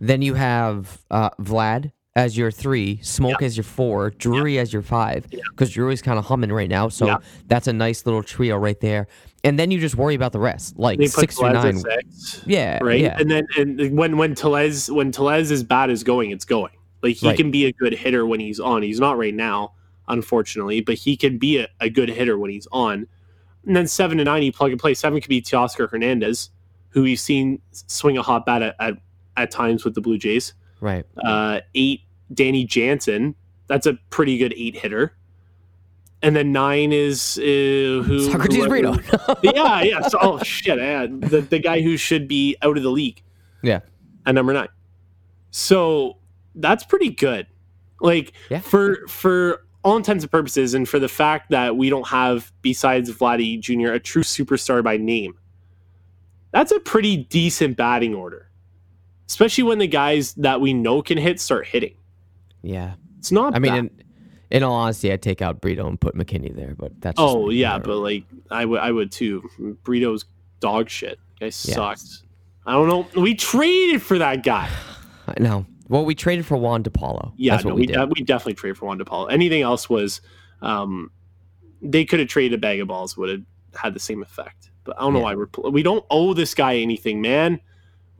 Then you have uh, Vlad as your three, Smoke as your four, Drury as your five, because Drury's kind of humming right now. So Yeah. that's a nice little trio right there. And then you just worry about the rest, like six at nine. six. Yeah, right? yeah. And then and when when Tellez when Tellez is bad is going, it's going. Like he Right. can be a good hitter when he's on. He's not right now, unfortunately, but he can be a, a good hitter when he's on. And then seven to nine, you plug and play. Seven could be Teoscar Hernandez, who we've seen swing a hot bat at, at, at times with the Blue Jays. Right. Uh, eight, Danny Jansen. That's a pretty good eight hitter. And then nine is uh, who Socrates Brito. <laughs> yeah, yeah. So, oh shit, yeah. The the guy who should be out of the league yeah. at number nine. So that's pretty good. Like Yeah. for for all intents and purposes, and for the fact that we don't have besides Vladdy Jr. a true superstar by name, that's a pretty decent batting order. Especially when the guys that we know can hit start hitting. Yeah. It's not. I mean, in, in all honesty, I'd take out Brito and put McKinney there, but that's. just oh yeah, but like I would I would too. Brito's dog shit. Guy Yeah. sucks. I don't know. We traded for that guy. <sighs> I know. Well, we traded for Juan De Paula. Yeah, That's what no, we, we, did. de- we definitely traded for Juan DePaul. Anything else was, um, they could have traded a bag of balls, would have had the same effect. But I don't know why we're we don't owe this guy anything, man.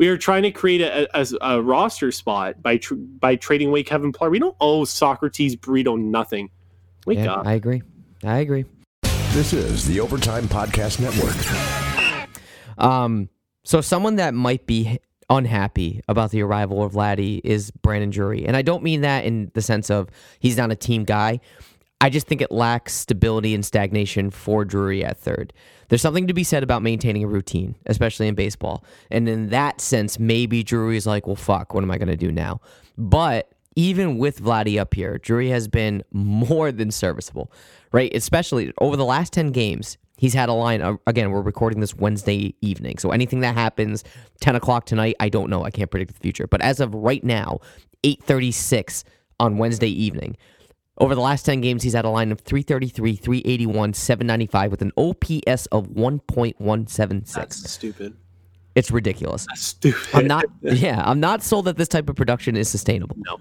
We are trying to create a, a, a roster spot by tr- by trading away Kevin Pillar. We don't owe Socrates Brito nothing. Wake yeah, up. I agree. I agree. This is the Overtime Podcast Network. Um, so someone that might be unhappy about the arrival of Vladdy is Brandon Drury, and I don't mean that in the sense of he's not a team guy. I just think it lacks stability and stagnation for Drury at third. There's something to be said about maintaining a routine, especially in baseball. And in that sense, maybe Drury's like, well, fuck, what am I going to do now? But even with Vladdy up here, Drury has been more than serviceable, right? Especially over the last 10 games, he's had a line. uh, Again, we're recording this Wednesday evening. So anything that happens 10 o'clock tonight, I don't know. I can't predict the future. But as of right now, 836 on Wednesday evening, over the last 10 games, he's had a line of 333, 381, 795 with an OPS of 1.176. That's stupid. It's ridiculous. That's stupid. I'm not, <laughs> yeah, I'm not sold that this type of production is sustainable. No.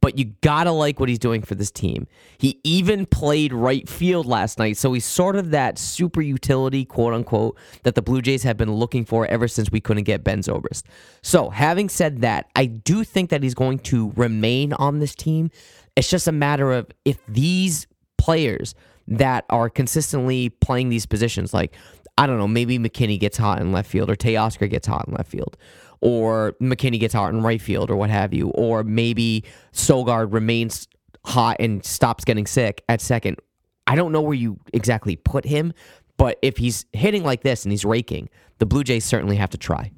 but you gotta like what he's doing for this team. He even played right field last night, so he's sort of that super utility, quote unquote, that the Blue Jays have been looking for ever since we couldn't get Ben Zobrist. So, having said that, I do think that he's going to remain on this team. It's just a matter of if these players that are consistently playing these positions, like I don't know, maybe McKinney gets hot in left field or Teoscar gets hot in left field or McKinney gets hot in right field or what have you, or maybe Sogard remains hot and stops getting sick at second. I don't know where you exactly put him, but if he's hitting like this and he's raking, the Blue Jays certainly have to try.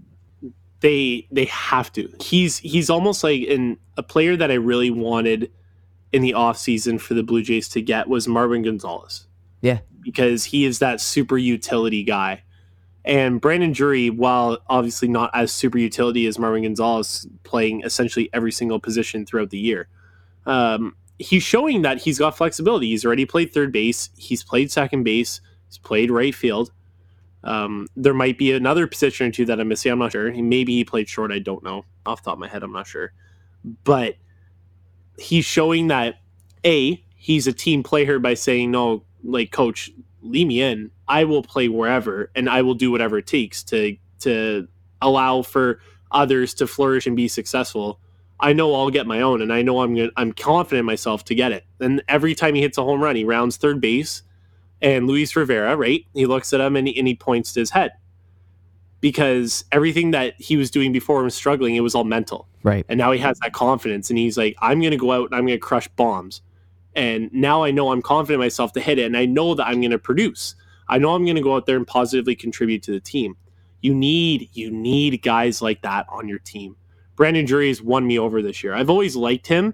They they have to. He's he's almost like in a player that I really wanted in the offseason for the Blue Jays to get was Marwin Gonzalez. Yeah. Because he is that super utility guy and Brandon Drury, while obviously not as super utility as Marwin Gonzalez, playing essentially every single position throughout the year, um, he's showing that he's got flexibility. He's already played third base, he's played second base, he's played right field. Um, there might be another position or two that I'm missing. I'm not sure. Maybe he played short. I don't know. Off the top of my head, I'm not sure. But he's showing that a he's a team player by saying no, like coach, leave me in. I will play wherever and I will do whatever it takes to to allow for others to flourish and be successful. I know I'll get my own and I know I'm gonna, I'm confident in myself to get it. And every time he hits a home run, he rounds third base and Luis Rivera, right? He looks at him and he, and he points to his head. Because everything that he was doing before was struggling, it was all mental. Right. And now he has that confidence and he's like, I'm going to go out and I'm going to crush bombs. And now I know I'm confident in myself to hit it, and I know that I'm going to produce. I know I'm going to go out there and positively contribute to the team. You need you need guys like that on your team. Brandon Drury has won me over this year. I've always liked him,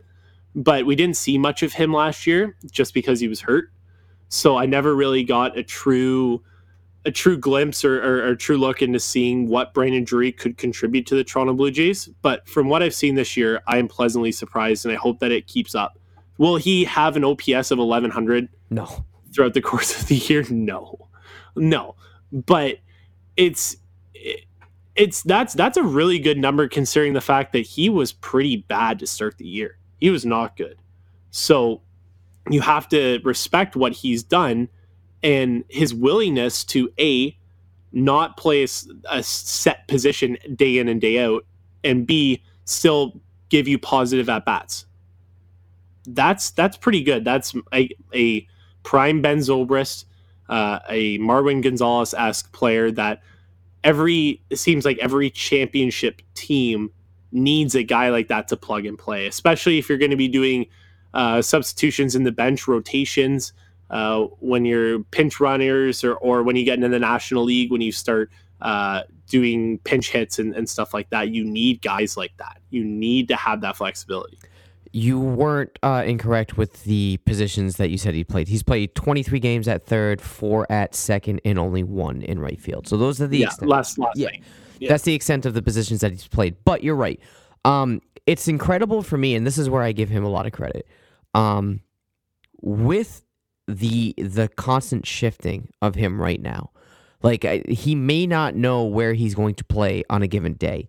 but we didn't see much of him last year just because he was hurt. So I never really got a true a true glimpse or, or, or, true look into seeing what Brandon Drury could contribute to the Toronto Blue Jays. But from what I've seen this year, I am pleasantly surprised, and I hope that it keeps up. Will he have an OPS of 1100? No. Throughout the <laughs> course of the year? No. No. But it's it's that's that's a really good number considering the fact that he was pretty bad to start the year. He was not good. So you have to respect what he's done and his willingness to a not play a, a set position day in and day out and b still give you positive at bats that's that's pretty good. That's a, a prime Ben Zobrist, uh, a Marwin Gonzalez esque player that every it seems like every championship team needs a guy like that to plug and play, especially if you're going to be doing uh, substitutions in the bench rotations. Uh, when you're pinch runners or, or when you get into the National League, when you start uh, doing pinch hits and, and stuff like that, you need guys like that. You need to have that flexibility you weren't uh, incorrect with the positions that you said he played. He's played 23 games at third, four at second, and only one in right field. So those are the yeah, extent. last last yeah. yeah. That's the extent of the positions that he's played. But you're right. Um, it's incredible for me, and this is where I give him a lot of credit. Um, with the the constant shifting of him right now, like I, he may not know where he's going to play on a given day.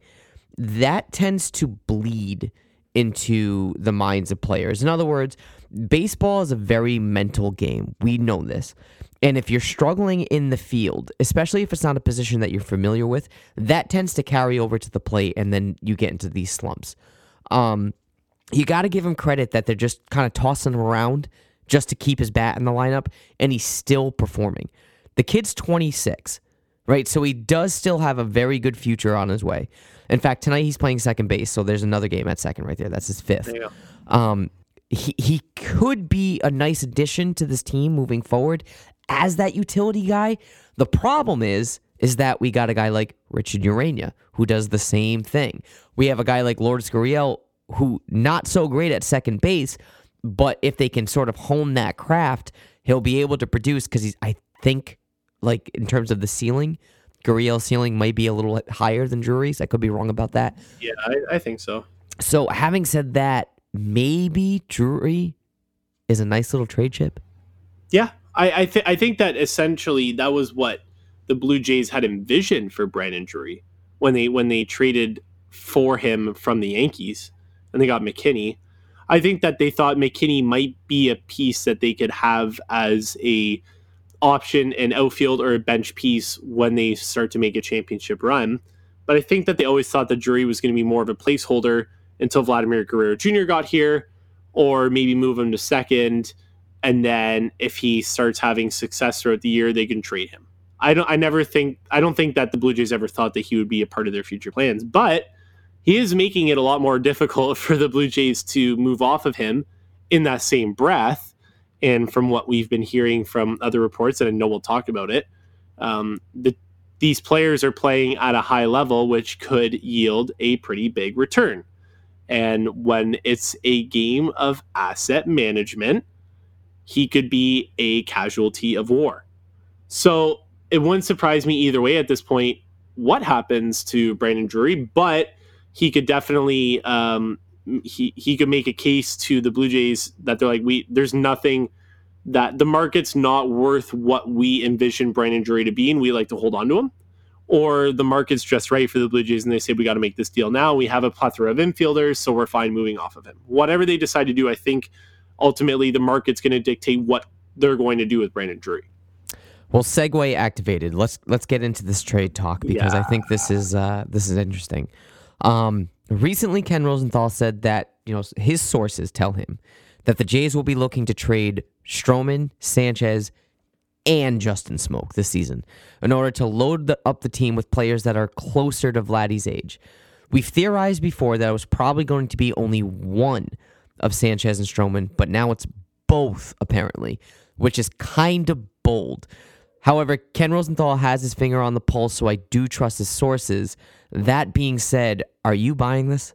That tends to bleed into the minds of players. In other words, baseball is a very mental game. We know this. And if you're struggling in the field, especially if it's not a position that you're familiar with, that tends to carry over to the plate and then you get into these slumps. Um, you got to give him credit that they're just kind of tossing around just to keep his bat in the lineup, and he's still performing. The kid's 26, right? So he does still have a very good future on his way. In fact, tonight he's playing second base, so there's another game at second right there. That's his fifth. Um, he he could be a nice addition to this team moving forward as that utility guy. The problem is is that we got a guy like Richard Urena who does the same thing. We have a guy like Lourdes Gurriel who not so great at second base, but if they can sort of hone that craft, he'll be able to produce because he's I think like in terms of the ceiling, Gurriel's ceiling might be a little higher than Drury's. I could be wrong about that. Yeah, I, I think so. So, having said that, maybe Drury is a nice little trade chip. Yeah, I I, th- I think that essentially that was what the Blue Jays had envisioned for Brandon Drury when they when they traded for him from the Yankees and they got McKinney. I think that they thought McKinney might be a piece that they could have as a option an outfield or a bench piece when they start to make a championship run. But I think that they always thought that Drury was going to be more of a placeholder until Vladimir Guerrero Jr. got here, or maybe move him to second. And then if he starts having success throughout the year, they can trade him. I don't I never think I don't think that the Blue Jays ever thought that he would be a part of their future plans, but he is making it a lot more <laughs> difficult for the Blue Jays to move off of him in that same breath. And from what we've been hearing from other reports, and I know we'll talk about it, um, the, these players are playing at a high level, which could yield a pretty big return. And when it's a game of asset management, he could be a casualty of war. So it wouldn't surprise me either way at this point what happens to Brandon Drury, but he could definitely um, he he could make a case to the Blue Jays that they're like we there's nothing that the market's not worth what we envision Brandon Drury to be, and we like to hold on to him. Or the market's just right for the Blue Jays, and they say we got to make this deal now. We have a plethora of infielders, so we're fine moving off of him. Whatever they decide to do, I think ultimately the market's going to dictate what they're going to do with Brandon Drury. Well, segue activated. Let's let's get into this trade talk because yeah. I think this is uh, this is interesting. Um, recently, Ken Rosenthal said that you know his sources tell him that the Jays will be looking to trade Stroman, Sanchez, and Justin Smoak this season in order to load the, up the team with players that are closer to Vladdy's age. We've theorized before that it was probably going to be only one of Sanchez and Stroman, but now it's both apparently, which is kind of bold. However, Ken Rosenthal has his finger on the pulse, so I do trust his sources. That being said, are you buying this?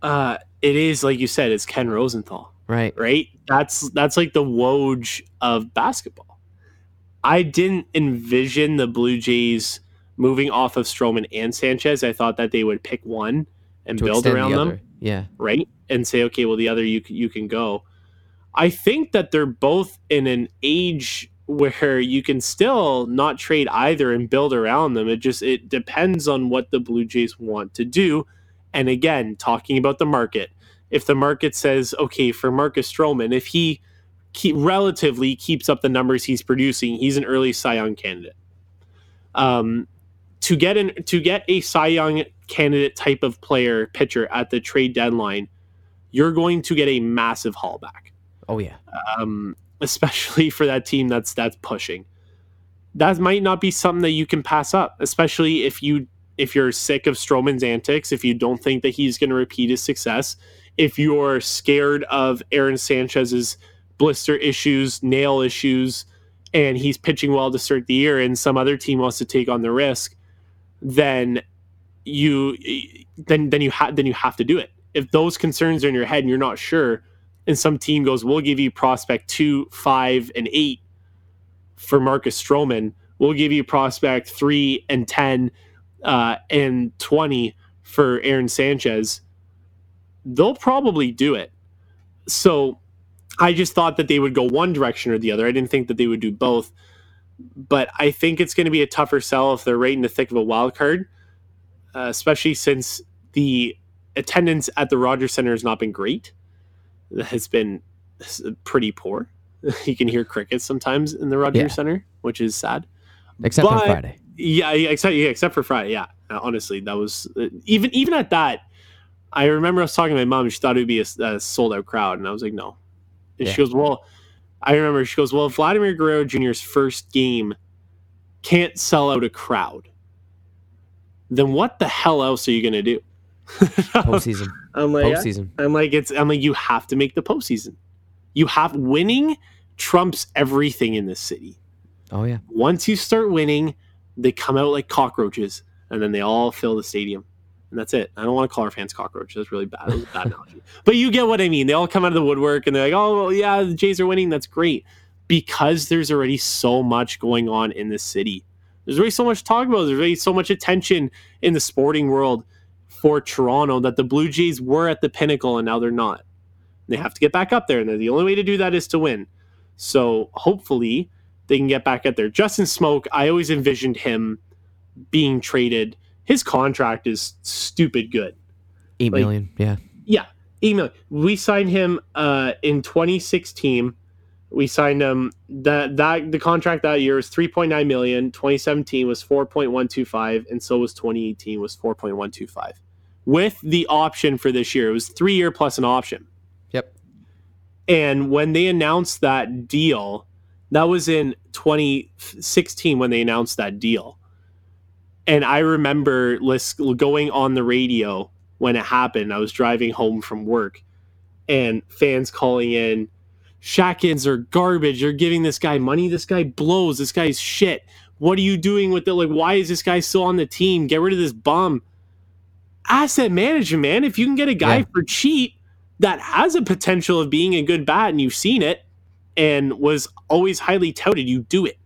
Uh, it is like you said, it's Ken Rosenthal. Right. Right? That's that's like the Woj of basketball. I didn't envision the Blue Jays moving off of Stroman and Sanchez. I thought that they would pick one and build around the them. Yeah. Right? And say, okay, well the other you you can go. I think that they're both in an age where you can still not trade either and build around them. It just it depends on what the Blue Jays want to do. And again, talking about the market, if the market says, okay, for Marcus Stroman, if he keep, relatively keeps up the numbers he's producing, he's an early Cy Young candidate. Um, to get an to get a Cy Young candidate type of player pitcher at the trade deadline, you're going to get a massive haul back. Oh yeah. Um, especially for that team that's that's pushing. That might not be something that you can pass up, especially if you if you're sick of Stroman's antics, if you don't think that he's going to repeat his success, if you're scared of Aaron Sanchez's blister issues, nail issues, and he's pitching well to start the year, and some other team wants to take on the risk, then you then then you have then you have to do it. If those concerns are in your head and you're not sure, and some team goes, we'll give you prospect two, five, and eight for Marcus Stroman. We'll give you prospect three and 10 uh, and 20 for Aaron Sanchez. They'll probably do it. So I just thought that they would go one direction or the other. I didn't think that they would do both. But I think it's going to be a tougher sell if they're right in the thick of a wild card, uh, especially since the attendance at the Rogers Center has not been great has been pretty poor. <laughs> you can hear crickets sometimes in the Rogers yeah. Center, which is sad. Except but, for Friday. Yeah, except yeah, except for Friday. Yeah, uh, honestly, that was uh, even even at that. I remember I was talking to my mom. She thought it would be a, a sold out crowd, and I was like, no. And yeah. she goes, well, I remember she goes, well, Vladimir Guerrero Jr.'s first game can't sell out a crowd. Then what the hell else are you going to do? <laughs> Postseason. I'm like, postseason. I'm like, it's. I'm like, you have to make the postseason. You have winning trumps everything in this city. Oh yeah. Once you start winning, they come out like cockroaches, and then they all fill the stadium, and that's it. I don't want to call our fans cockroaches. That's really bad. That was a bad analogy. <laughs> But you get what I mean. They all come out of the woodwork, and they're like, oh well, yeah, the Jays are winning. That's great because there's already so much going on in the city. There's already so much to talk about. There's already so much attention in the sporting world for Toronto that the Blue Jays were at the pinnacle and now they're not. They have to get back up there, and the only way to do that is to win. So hopefully they can get back up there. Justin Smoak, I always envisioned him being traded. His contract is stupid good. Eight like, million, yeah. Yeah. email. We signed him uh, in 2016. We signed him that that the contract that year was 3.9 million. 2017 was 4.125, and so was 2018 was 4.125, with the option for this year. It was three year plus an option. Yep. And when they announced that deal, that was in 2016 when they announced that deal. And I remember going on the radio when it happened. I was driving home from work and fans calling in, Shatkins are garbage. You're giving this guy money. This guy blows. This guy's shit. What are you doing with it? Like, why is this guy still on the team? Get rid of this bum. Asset management, man. If you can get a guy Yeah. for cheap that has a potential of being a good bat and you've seen it and was always highly touted, you do it.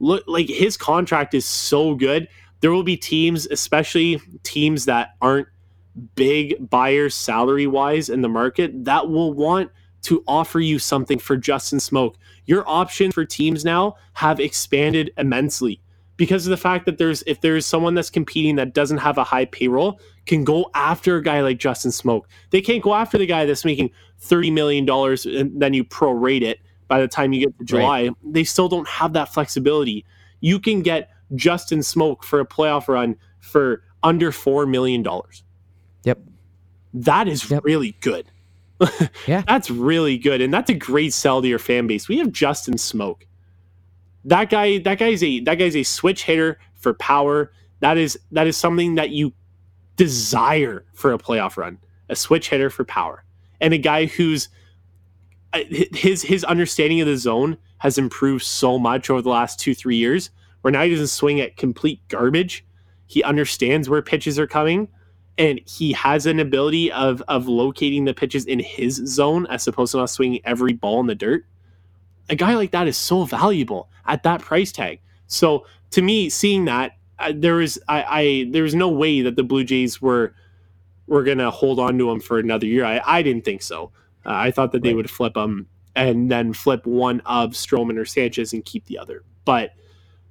Look, like his contract is so good. There will be teams, especially teams that aren't big buyers salary wise in the market, that will want to offer you something for Justin Smoak. Your options for teams now have expanded immensely because of the fact that there's if there's someone that's competing that doesn't have a high payroll can go after a guy like Justin Smoak. They can't go after the guy that's making 30 million dollars and then you prorate it by the time you get to July. They still don't have that flexibility. You can get Justin Smoak for a playoff run for under 4 million dollars. Yep. That is Yep. really good. <laughs> Yeah. That's really good. And that's a great sell to your fan base. We have Justin Smoak. That guy, that guy's a that guy's a switch hitter for power. That is that is something that you desire for a playoff run. A switch hitter for power. And a guy who's uh, his his understanding of the zone has improved so much over the last two three years. Where now he doesn't swing at complete garbage. He understands where pitches are coming, and he has an ability of of locating the pitches in his zone as opposed to not swinging every ball in the dirt. A guy like that is so valuable at that price tag. So to me, seeing that uh, there was I, I there was no way that the Blue Jays were were gonna hold on to him for another year. I, I didn't think so. Uh, I thought that they would flip him and then flip one of Stroman or Sanchez and keep the other. But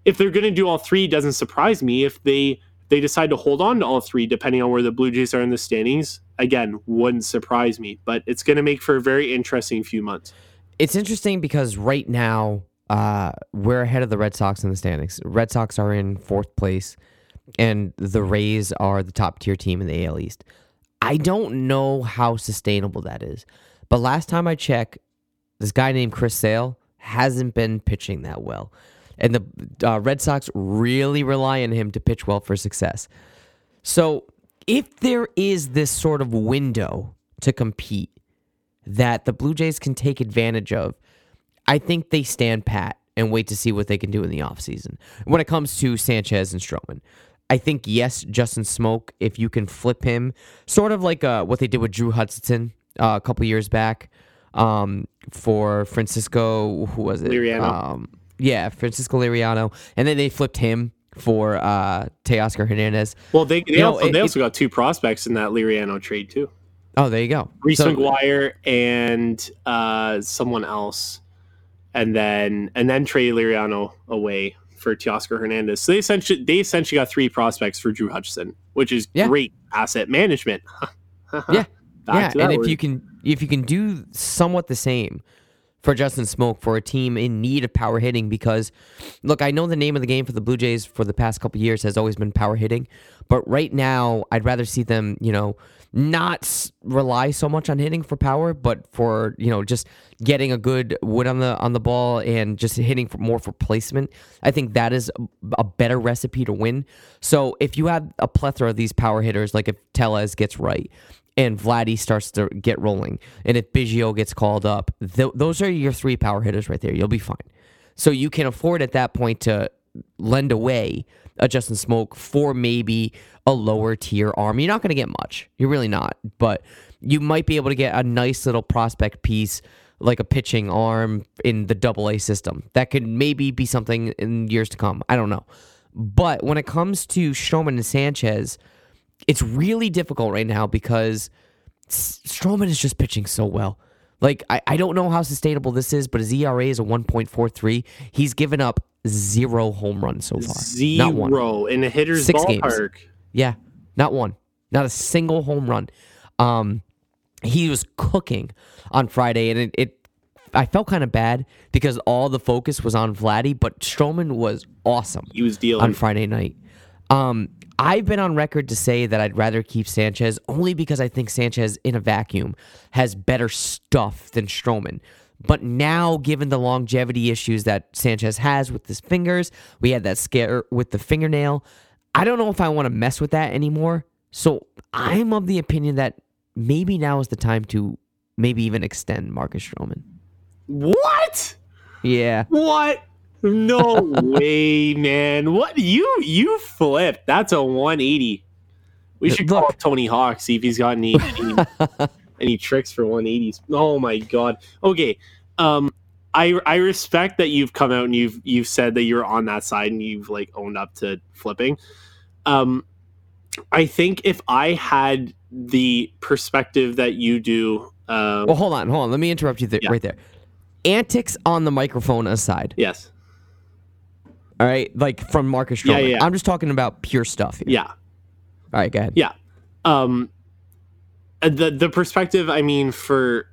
if they're going to do all three, it doesn't surprise me if they they decide to hold on to all three, depending on where the Blue Jays are in the standings. Again, wouldn't surprise me, but it's going to make for a very interesting few months. It's interesting because right now uh, we're ahead of the Red Sox in the standings. Red Sox are in fourth place, and the Rays are the top tier team in the AL East. I don't know how sustainable that is, but last time I checked, this guy named Chris Sale hasn't been pitching that well, and the uh, Red Sox really rely on him to pitch well for success. So if there is this sort of window to compete that the Blue Jays can take advantage of, I think they stand pat and wait to see what they can do in the offseason. When it comes to Sanchez and Stroman, I think, yes, Justin Smoak, if you can flip him, sort of like uh, what they did with Drew Hutchison uh, a couple years back um, for Francisco, who was it? Liriano. Um, yeah, Francisco Liriano. And then they flipped him for uh, Teoscar Hernandez. Well, they, they You know, also it- they it- also got two prospects in that Liriano trade too. Oh, there you go. Reese So- McGuire and uh, someone else, and then and then traded Liriano away for Teoscar Hernandez. So they essentially they essentially got three prospects for Drew Hutchison, which is Yeah. great asset management. <laughs> Yeah. Back yeah, and if you can if you can do somewhat the same for Justin Smoak for a team in need of power hitting because look, I know the name of the game for the Blue Jays for the past couple years has always been power hitting, but right now I'd rather see them, you know, not rely so much on hitting for power, but for, you know, just getting a good wood on the on the ball and just hitting for more for placement. I think that is a, a better recipe to win. So if you have a plethora of these power hitters like if Tellez gets right, and Vladdy starts to get rolling, and if Biggio gets called up, th- those are your three power hitters right there. You'll be fine. So you can afford at that point to lend away a Justin Smoak for maybe a lower tier arm. You're not going to get much. You're really not, but you might be able to get a nice little prospect piece like a pitching arm in the double A system. That could maybe be something in years to come. I don't know. But when it comes to Stroman and Sanchez, it's really difficult right now because Stroman is just pitching so well. Like I, I don't know how sustainable this is, but his ERA is a 1.43. He's given up zero home runs so far. Not one. zero in a hitter's Six games. Yeah, not one. Not a single home run. Um, he was cooking on Friday, and it, it I felt kind of bad because all the focus was on Vladdy, but Stroman was awesome He was dealing. on Friday night. Um, I've been on record to say that I'd rather keep Sanchez only because I think Sanchez in a vacuum has better stuff than Stroman. But now, given the longevity issues that Sanchez has with his fingers, we had that scare with the fingernail. I don't know if I want to mess with that anymore. So I'm of the opinion that maybe now is the time to maybe even extend Marcus Stroman. what? Yeah. What? No <laughs> way, man. What you you flipped? That's a 180. We should call Look. up Tony Hawk see if he's got any <laughs> any, any tricks for 180s. Oh my god. Okay. Um I I respect that you've come out and you've you've said that you're on that side and you've like owned up to flipping. Um I think if I had the perspective that you do um Well, hold on, hold on. Let me interrupt you there, Yeah. right there. Antics on the microphone aside. yes. All right, like from Marcus Yeah, Stroman. yeah. I'm just talking about pure stuff. Here. Yeah. All right, go ahead. Yeah. Um uh, the the perspective I mean for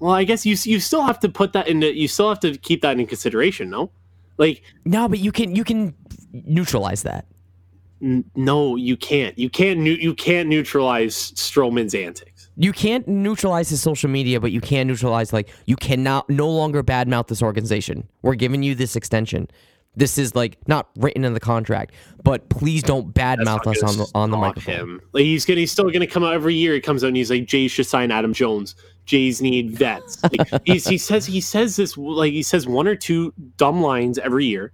well, I guess you you still have to put that into you still have to keep that in consideration, no? Like No, but you can you can neutralize that. N- no, you can't. You can't nu- you can't neutralize Stroman's antics. You can't neutralize his social media, but you can neutralize like you cannot no longer badmouth this organization. We're giving you this extension. This is like not written in the contract, but please don't badmouth us on the on the microphone. Him. Like he's gonna he's still gonna come out every year. He comes out and he's like, Jays should sign Adam Jones. Jays need vets. Like, <laughs> he's, he says he says this like he says one or two dumb lines every year,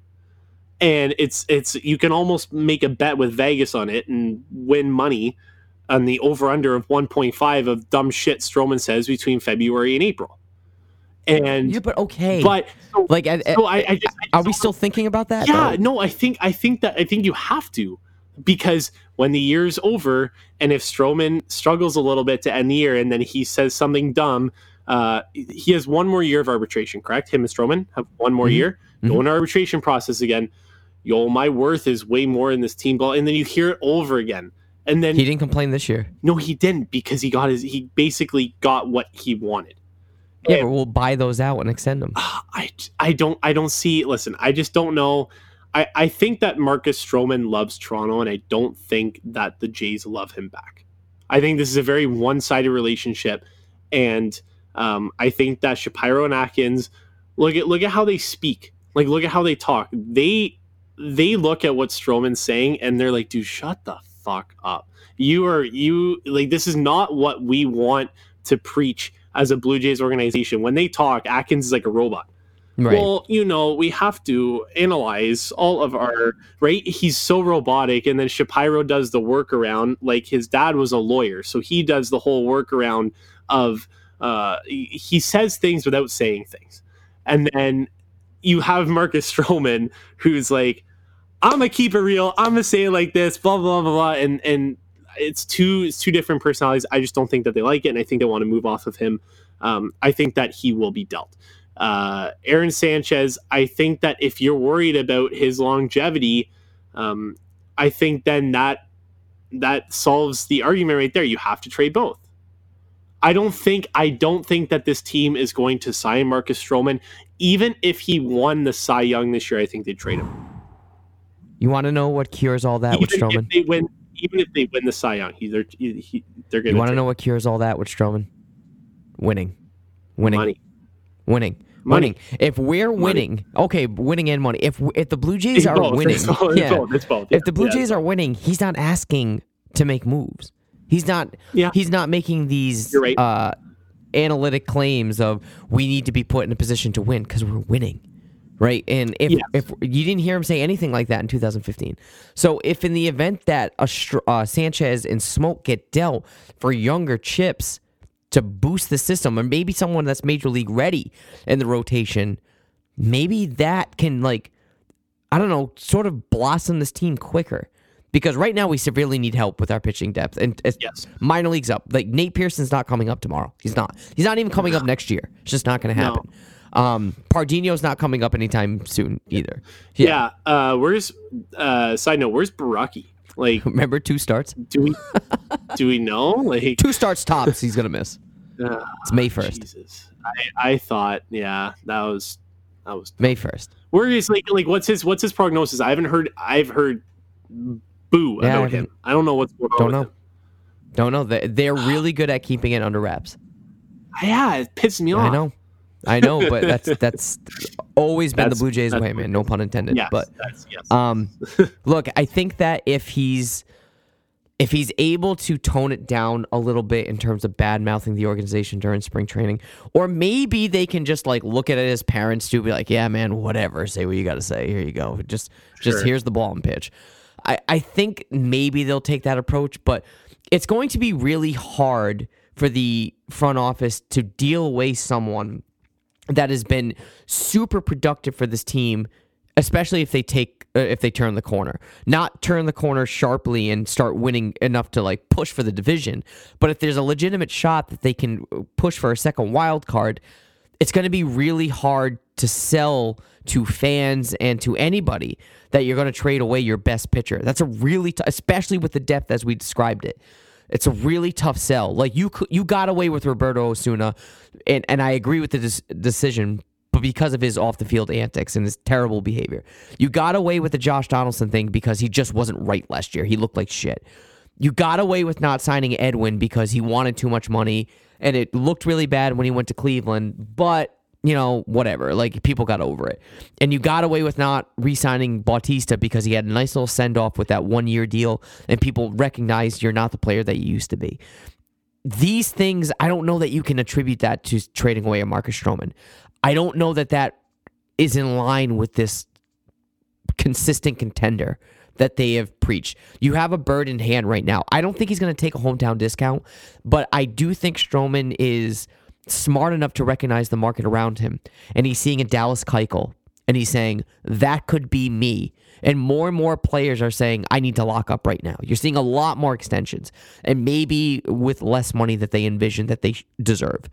and it's it's you can almost make a bet with Vegas on it and win money on the over under of 1.5 of dumb shit Stroman says between February and April. And Yeah, but okay. but so, like, I, so I, I just are we still thinking about that? yeah, though? no, I think I think that I think you have to because when the year's over and if Stroman struggles a little bit to end the year and then he says something dumb, uh, he has one more year of arbitration, correct? Him and Stroman have one more Mhm. year. Go Mhm. into arbitration process again. Yo, my worth is way more in this team ball, and then you hear it over again. And then He didn't complain this year. no, he didn't because he got his he basically got what he wanted. Yeah, And- but we'll buy those out and extend them. <sighs> I I don't I don't see. Listen, I just don't know. I I think that Marcus Stroman loves Toronto, and I don't think that the Jays love him back. I think this is a very one sided relationship, and um, I think that Shapiro and Atkins look at look at how they speak. Like look at how they talk. They they look at what Stroman's saying, and they're like, "Dude, shut the fuck up. You are you like this is not what we want to preach." As a Blue Jays organization, when they talk, Atkins is like a robot. Right. Well, you know, we have to analyze all of our right. He's so robotic, and then Shapiro does the workaround. Like his dad was a lawyer, so he does the whole workaround of uh, he he says things without saying things, and then you have Marcus <laughs> Stroman, who's like, "I'm gonna keep it real. I'm gonna say it like this." Blah blah blah blah, and and it's two it's two different personalities. I just don't think that they like it, and I think they want to move off of him. Um, I think that he will be dealt. Uh, Aaron Sanchez, I think that if you're worried about his longevity, um, I think then that that solves the argument right there. You have to trade both. I don't think I don't think that this team is going to sign Marcus Stroman, even if he won the Cy Young this year. I think they'd trade him. You want to know what cures all that with even Stroman? if they win, even if they win the Cy Young, he, they're he, he- they're going to. You want to know what cures all that with Stroman? Winning. Winning. money. Winning. Money. Winning. If we're winning, okay, winning and money. If if the Blue Jays It's are both. winning, It's both. It's yeah. both. It's both. If the Blue Yeah. Jays are winning, he's not asking to make moves. He's not. Yeah. He's not making these right. uh, analytic claims of we need to be put in a position to win because we're winning, right? And if Yes. if you didn't hear him say anything like that in 2015, so if in the event that a uh, Sanchez and Smoak get dealt for younger chips to boost the system, or maybe someone that's major league ready in the rotation, maybe that can like I don't know, sort of blossom this team quicker. Because right now we severely need help with our pitching depth, and Yes. minor leagues up. Like Nate Pearson's not coming up tomorrow. He's not. He's not even coming up next year. It's just not going to No. Um, Pardinho's not coming up anytime soon either. Yeah. Uh, where's uh, side note? Where's Borucki? Like, <laughs> Remember two starts? do we do we know? Like, Two starts tops. He's gonna miss. uh, <laughs> It's May first. Jesus, I, I thought, yeah, that was that was. May first. Where is like like what's his what's his prognosis? I haven't heard. I've heard boo Yeah, I about him. haven't- I don't know what's going on. Don't know. him. Don't know. They- They're <gasps> really good at keeping it under wraps. Yeah, it pisses me off. I know. I know, but that's <laughs> that's always been That's- the Blue Jays way, man. No pun intended. Yes, But yes. Um, <laughs> look, I think that if he's if he's able to tone it down a little bit in terms of bad mouthing the organization during spring training, or maybe they can just like look at it as parents to be like, yeah, man, whatever, say what you got to say. Here you go. Just just here's the ball and pitch. I I think maybe they'll take that approach, but it's going to be really hard for the front office to deal away someone that has been super productive for this team, especially if they take uh, if they turn the corner. Not turn the corner sharply and start winning enough to like push for the division, but if there's a legitimate shot that they can uh, push for a second wild card, it's going to be really hard to sell to fans and to anybody that you're going to trade away your best pitcher. That's a really t- especially with the depth as we described it. It's a really tough sell. Like you you got away with Roberto Osuna, and and I agree with the des- decision, but because of his off the field antics and his terrible behavior, you got away with the Josh Donaldson thing because he just wasn't right last year. He looked like shit. You got away with not signing Edwin because he wanted too much money, and it looked really bad when he went to Cleveland. But you know, whatever. Like people got over it. And you got away with not re-signing Bautista because he had a nice little send off with that one year deal, and people recognized you're not the player that you used to be. These things, I don't know that you can attribute that to trading away a Marcus Stroman. I don't know that that is in line with this consistent contender that they have preached. You have a bird in hand right now. I don't think he's going to take a hometown discount, but I do think Stroman is smart enough to recognize the market around him. And he's seeing a Dallas Keuchel and he's saying, that could be me. And more and more players are saying, I need to lock up right now. You're seeing a lot more extensions and maybe with less money that they envision that they deserve.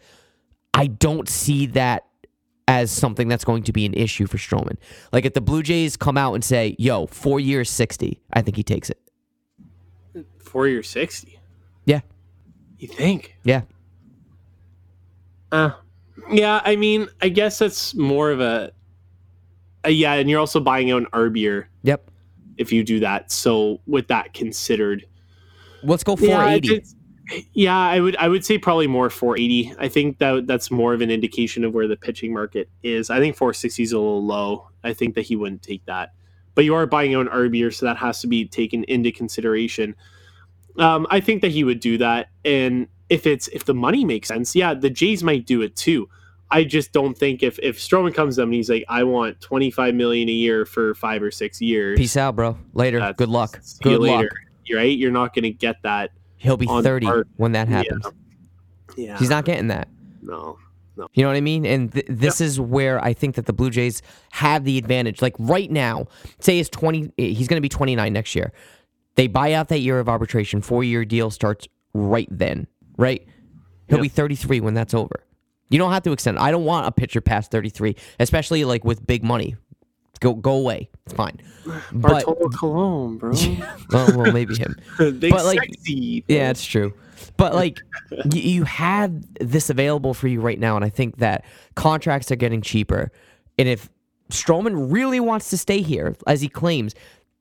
I don't see that as something that's going to be an issue for Stroman. Like if the Blue Jays come out and say, "Yo, four years, sixty, I think he takes it." Four years, sixty. Yeah, You think? yeah, Uh, yeah. I mean, I guess that's more of a. Uh, yeah, and you're also buying out an arb year yep. if you do that. So with that considered, Let's go four Yeah, eighty. Yeah, I would I would say probably more 480. I think that that's more of an indication of where the pitching market is. I think 460 is a little low. I think that he wouldn't take that. But you are buying out an arb year, so that has to be taken into consideration. Um, I think that he would do that, and if it's if the money makes sense, yeah, the Jays might do it too. I just don't think if if Stroman comes to them and he's like, I want 25 million a year for five or six years. Peace out, bro. Later. Good luck. see you Good luck. later. Right. You're not going to get that. He'll be thirty when that happens. Yeah. He's not getting that. No. No. You know what I mean? And th- this is where I think that the Blue Jays have the advantage. Like right now, say he's 20 he's going to be 29 next year. They buy out that year of arbitration, 4-year deal starts right then, right? He'll be 33 when that's over. You don't have to extend. I don't want a pitcher past 33, especially like with big money. Go go away. It's fine. <sighs> But Bartolo Colon, bro. <laughs> well, well, maybe him. <laughs> Big But, like, sexy. Yeah, it's true. But like <laughs> y- you have this available for you right now, and I think that contracts are getting cheaper. And if Stroman really wants to stay here, as he claims,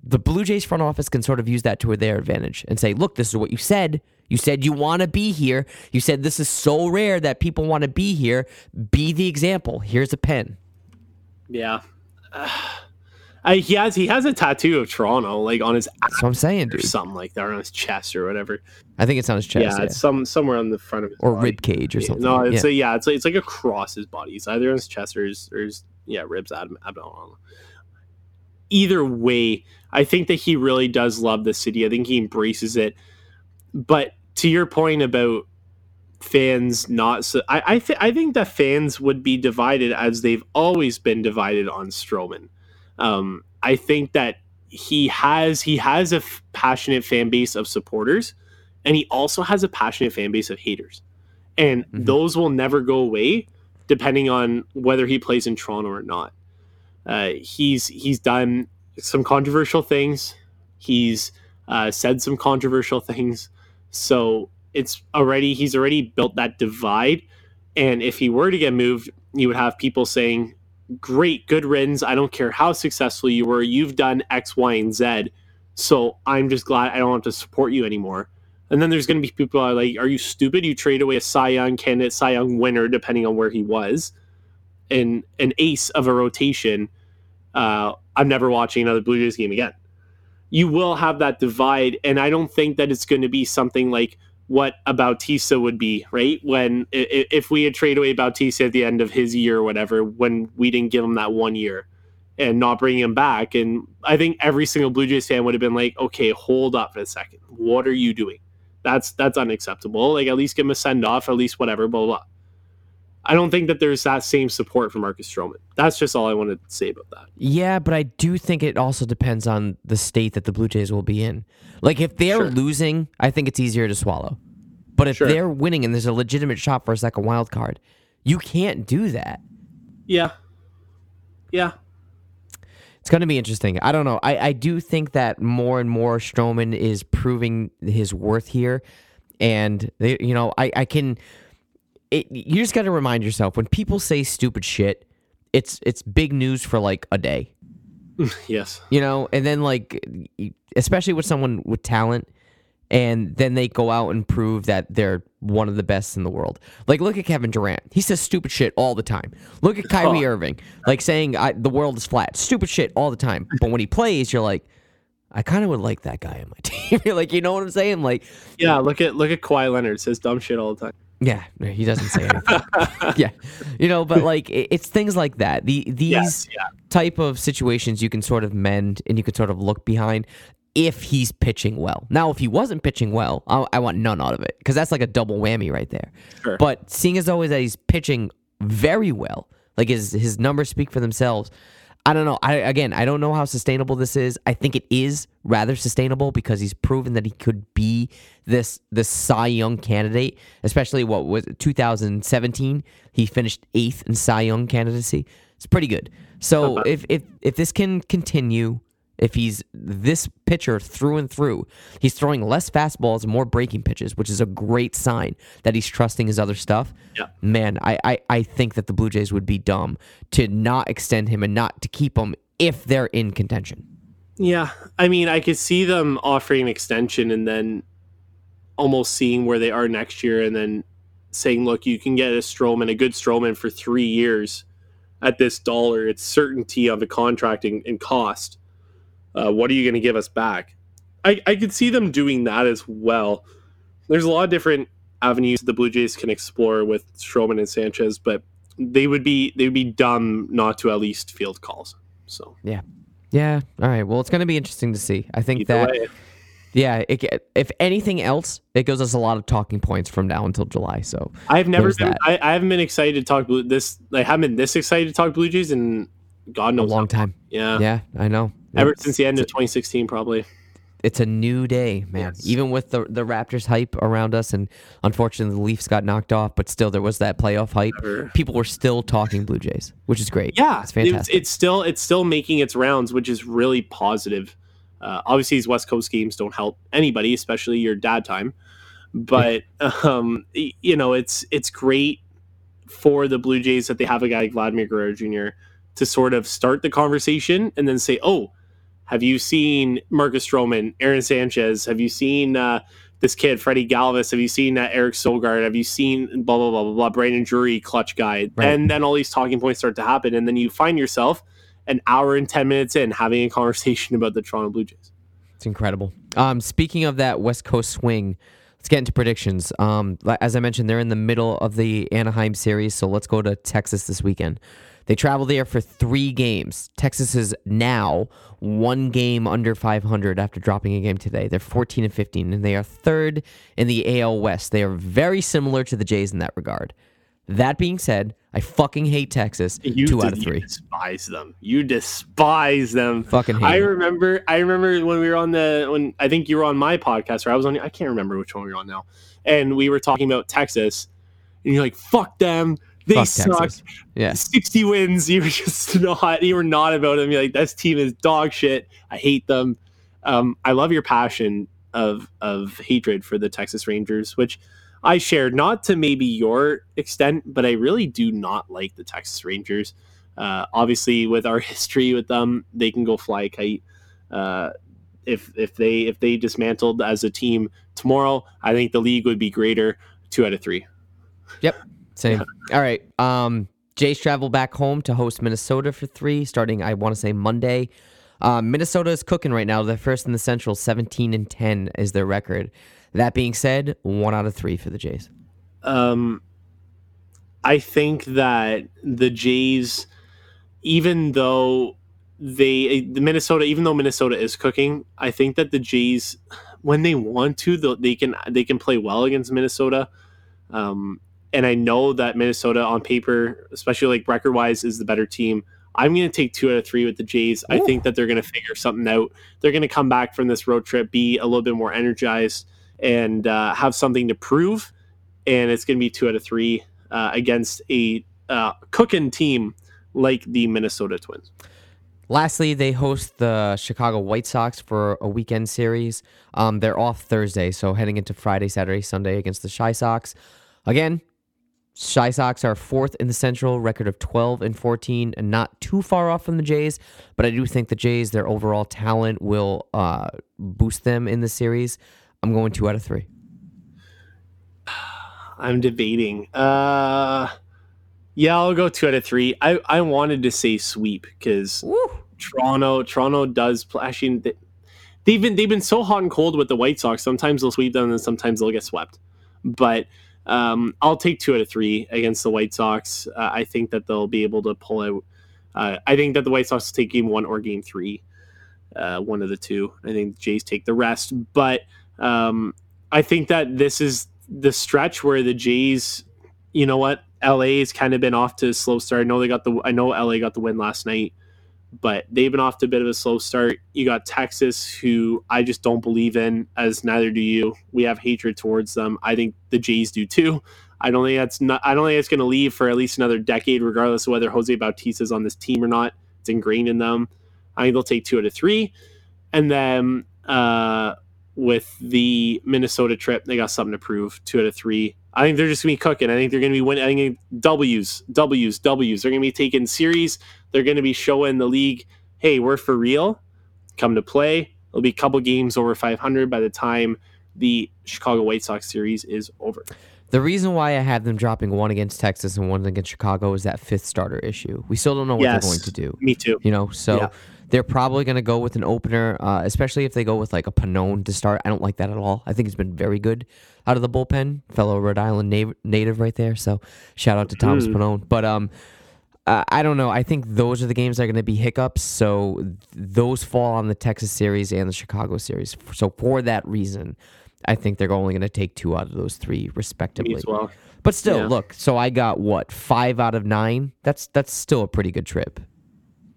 the Blue Jays front office can sort of use that to their advantage and say, "Look, this is what you said. You said you want to be here. You said this is so rare that people want to be here. Be the example. Here's a pen." Yeah. <sighs> I, he has he has a tattoo of Toronto like on his ass That's what I'm saying, or dude. something like that, or on his chest or whatever. I think it's on his chest, yeah, yeah, it's some somewhere on the front of his or body. rib cage or something. No, it's yeah. a, yeah, it's like, it's like across his body. It's either on his chest or his, or his yeah ribs, abdomen. Either way, I think that he really does love the city. I think he embraces it. But to your point about fans not so I I, th- I think that fans would be divided as they've always been divided on Stroman. Um, I think that he has he has a f- passionate fan base of supporters, and he also has a passionate fan base of haters, and Mhm. those will never go away, depending on whether he plays in Toronto or not. Uh, he's he's done some controversial things. He's uh, said some controversial things. So it's already he's already built that divide. And if he were to get moved, you would have people saying, "Great, good riddance. I don't care how successful you were. You've done X, Y, and Z. So I'm just glad I don't have to support you anymore." And then there's going to be people are like, "Are you stupid? You trade away a Cy Young candidate, Cy Young winner, depending on where he was, and an ace of a rotation." Uh, I'm never watching another Blue Jays game again. You will have that divide, and I don't think that it's going to be something like what Bautista would be, right? When if we had traded away Bautista at the end of his year or whatever, when we didn't give him that one year and not bringing him back, and I think every single Blue Jays fan would have been like, okay, hold up for a second, what are you doing? That's that's unacceptable. Like at least give him a send off, at least whatever, blah, blah blah. I don't think that there's that same support for Marcus Stroman. That's just all I wanted to say about that. Yeah, but I do think it also depends on the state that the Blue Jays will be in. Like if they're Sure. losing, I think it's easier to swallow. But if Sure. they're winning and there's a legitimate shot for a second wild card, you can't do that. Yeah. Yeah. It's going to be interesting. I don't know. I, I do think that more and more Stroman is proving his worth here. And, they, you know, I, I can. It, you just got to remind yourself when people say stupid shit, it's it's big news for like a day. <laughs> Yes. you know and then like especially with someone with talent and then they go out and prove that they're one of the best in the world like look at kevin durant he says stupid shit all the time look at kyrie <laughs> Oh. irving like saying I, the world is flat stupid shit all the time but when he plays you're like i kind of would like that guy on my <laughs> team you're like you know what i'm saying like Yeah. Look at look at Kawhi Leonard says dumb shit all the time. Yeah he doesn't say anything <laughs> yeah you know but like it, it's things like that the these Yes. Yeah. type of situations you can sort of mend and you can sort of look behind if he's pitching well. Now, if he wasn't pitching well, I, I want none out of it because that's like a double whammy right there. Sure. But seeing as always that he's pitching very well, like his his numbers speak for themselves. I don't know. I again, I don't know how sustainable this is. I think it is rather sustainable because he's proven that he could be this this Cy Young candidate, especially what was 2017. He finished eighth in Cy Young candidacy. It's pretty good. So uh, if if if this can continue, if he's this pitcher through and through, he's throwing less fastballs and more breaking pitches, which is a great sign that he's trusting his other stuff. Yeah. Man, I, I, I think that the Blue Jays would be dumb to not extend him and not to keep him if they're in contention. Yeah, I mean, I could see them offering an extension and then almost seeing where they are next year, and then saying, "Look, you can get a Stroman, a good Stroman, for three years at this dollar. It's certainty of the contracting and cost. Uh, what are you going to give us back?" I, I could see them doing that as well. There's a lot of different avenues the Blue Jays can explore with Stroman and Sanchez, but they would be they would be dumb not to at least field calls. So Yeah. Yeah. All right. Well, it's going to be interesting to see. I think either that way. yeah, it, if anything else, it gives us a lot of talking points from now until July. So I've never been. I, I haven't been excited to talk blue. This I haven't been this excited to talk Blue Jays in God a long time. Yeah, Yeah, I know. ever It's- since the end of 2016, probably. it's a new day, man. Yes. Even with the the Raptors hype around us, and unfortunately the Leafs got knocked off, but still there was that playoff hype. People were still talking Blue Jays, which is great. Yeah, it's fantastic. It's, still it's still making its rounds, which is really positive. Uh, obviously, these West Coast games don't help anybody, especially your dad time. But <laughs> um, you know, it's it's great for the Blue Jays that they have a guy like Vladimir Guerrero Jr. to sort of start the conversation and then say, "Oh, have you seen Marcus Stroman, Aaron Sanchez? Have you seen uh, this kid, Freddie Galvis? Have you seen uh, Eric Sogard? Have you seen blah blah blah blah blah Brandon Drury, clutch guy?" Right. And then all these talking points start to happen, and then you find yourself an hour and ten minutes in having a conversation about the Toronto Blue Jays. It's incredible. Um, speaking of that West Coast swing, let's get into predictions. Um, as I mentioned, they're in the middle of the Anaheim series, so let's go to Texas this weekend. They travel there for three games. Texas is now one game under 500 after dropping a game today. They're 14 and 15, and they are third in the AL West. They are very similar to the Jays in that regard. That being said, I fucking hate Texas. You two out of three. You despise them. You despise them. Fucking hate I them. remember. I remember when we were on the when I think you were on my podcast or I was on. I can't remember which one we were on now, and we were talking about Texas, and you're like, "Fuck them, they Fuck suck." Texas. Yeah. 60 wins. You were <laughs> just not. You were not about them. You're like, "This team is dog shit. I hate them." um, I love your passion of of hatred for the Texas Rangers, which I shared, not to maybe your extent, but I really do not like the Texas Rangers. Uh, obviously, with our <laughs> history with them, they can go fly a kite. Uh, if if they if they dismantled as a team tomorrow, I think the league would be greater. Two out of three. Yep, same. <laughs> All right. Um, Jays travel back home to host Minnesota for three, starting I want to say Monday. Uh, Minnesota is cooking right now. They're first in the Central, 17 and 10 is their record. That being said, one out of three for the Jays. Um, I think that the Jays, even though they the Minnesota, even though Minnesota is cooking, I think that the Jays, when they want to, they can they can play well against Minnesota. Um, and I know that Minnesota on paper, especially like record wise, is the better team. I'm going to take two out of three with the Jays. Ooh. I think that they're going to figure something out. They're going to come back from this road trip, be a little bit more energized, and uh, have something to prove. And it's going to be two out of three uh, against a uh, cooking team like the Minnesota Twins. Lastly, they host the Chicago White Sox for a weekend series. Um, they're off Thursday, so heading into Friday, Saturday, Sunday against the Chi Sox. Again, Chi Sox are fourth in the Central, record of 12 and 14, and not too far off from the Jays. But I do think the Jays, their overall talent, will uh, boost them in the series. I'm going two out of three. <sighs> I'm debating. Uh, yeah, I'll go two out of three. I, I wanted to say sweep because Toronto Toronto does play. Actually, they've been they've been so hot and cold with the White Sox. Sometimes they'll sweep them, and sometimes they'll get swept. But um, I'll take two out of three against the White Sox. Uh, I think that they'll be able to pull out. Uh, I think that the White Sox will take game one or game three, uh, one of the two. I think the Jays take the rest. But um, I think that this is the stretch where the Jays, you know what, LA has kind of been off to a slow start. I know they got the. I know LA got the win last night but they've been off to a bit of a slow start. You got Texas, who I just don't believe in, as neither do you. We have hatred towards them. I think the Jays do too. I don't think that's not. I don't think it's going to leave for at least another decade, regardless of whether Jose Bautista is on this team or not. It's ingrained in them. I think they'll take two out of three, and then uh, with the Minnesota trip, they got something to prove. Two out of three. I think they're just going to be cooking. I think they're going to be winning. I think W's, W's, W's. They're going to be taking series. They're going to be showing the league, hey, we're for real. Come to play. It'll be a couple games over 500 by the time the Chicago White Sox series is over. The reason why I have them dropping one against Texas and one against Chicago is that fifth starter issue. We still don't know what yes, they're going to do. Me too. You know, so yeah. they're probably going to go with an opener, uh, especially if they go with like a Pannone to start. I don't like that at all. I think he's been very good out of the bullpen, fellow Rhode Island na- native right there. So shout out to Thomas mm. Pannone. But um, uh, I don't know. I think those are the games that are going to be hiccups. So th- those fall on the Texas series and the Chicago series. So for that reason, I think they're only going to take two out of those three, respectively. Well. But still, yeah. look. So I got what five out of nine. That's that's still a pretty good trip.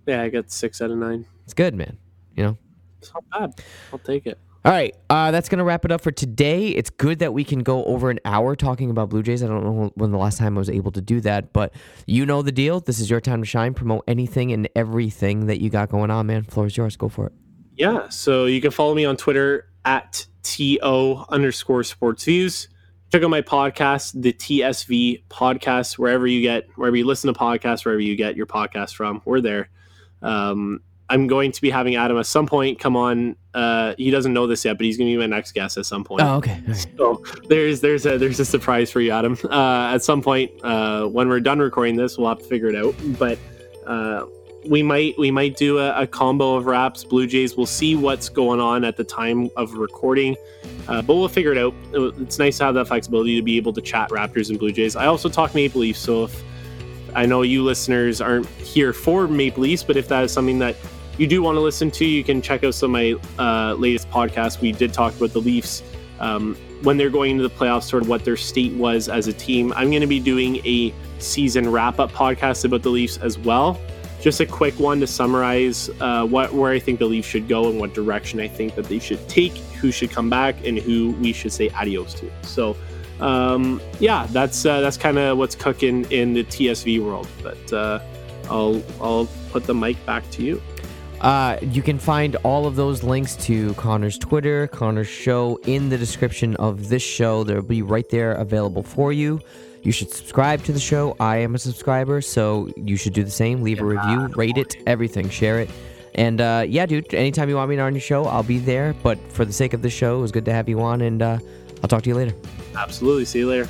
Yeah, I got six out of nine. It's good, man. You know, it's not bad. I'll take it. All right, uh, that's going to wrap it up for today. It's good that we can go over an hour talking about Blue Jays. I don't know when the last time I was able to do that, but you know the deal. This is your time to shine. Promote anything and everything that you got going on, man. Floor is yours. Go for it. Yeah, so you can follow me on Twitter at TO underscore sports views. Check out my podcast, the TSV podcast, wherever you get, wherever you listen to podcasts, wherever you get your podcast from. We're there. Um, I'm going to be having Adam at some point come on. Uh, he doesn't know this yet, but he's going to be my next guest at some point. Oh, okay. Right. So there's there's a there's a surprise for you, Adam. Uh, at some point, uh, when we're done recording this, we'll have to figure it out. But uh, we might we might do a, a, combo of raps, Blue Jays. We'll see what's going on at the time of recording, uh, but we'll figure it out. It's nice to have that flexibility to be able to chat Raptors and Blue Jays. I also talk Maple Leafs, so if I know you listeners aren't here for Maple Leafs, but if that is something that you do want to listen to, you can check out some of my uh, latest podcasts. We did talk about the Leafs um, when they're going into the playoffs, sort of what their state was as a team. I'm going to be doing a season wrap up podcast about the Leafs as well. Just a quick one to summarize uh, what where I think the Leafs should go and what direction I think that they should take, who should come back, and who we should say adios to. So, um, yeah, that's uh, that's kind of what's cooking in the TSV world. But uh, I'll I'll put the mic back to you. Uh, you can find all of those links to Connor's Twitter, Connor's show in the description of this show. They'll be right there available for you. You should subscribe to the show. I am a subscriber, so you should do the same. Leave a review, rate it, everything, share it. And uh, yeah, dude, anytime you want me on your show, I'll be there. But for the sake of the show, it was good to have you on, and uh, I'll talk to you later. Absolutely. See you later.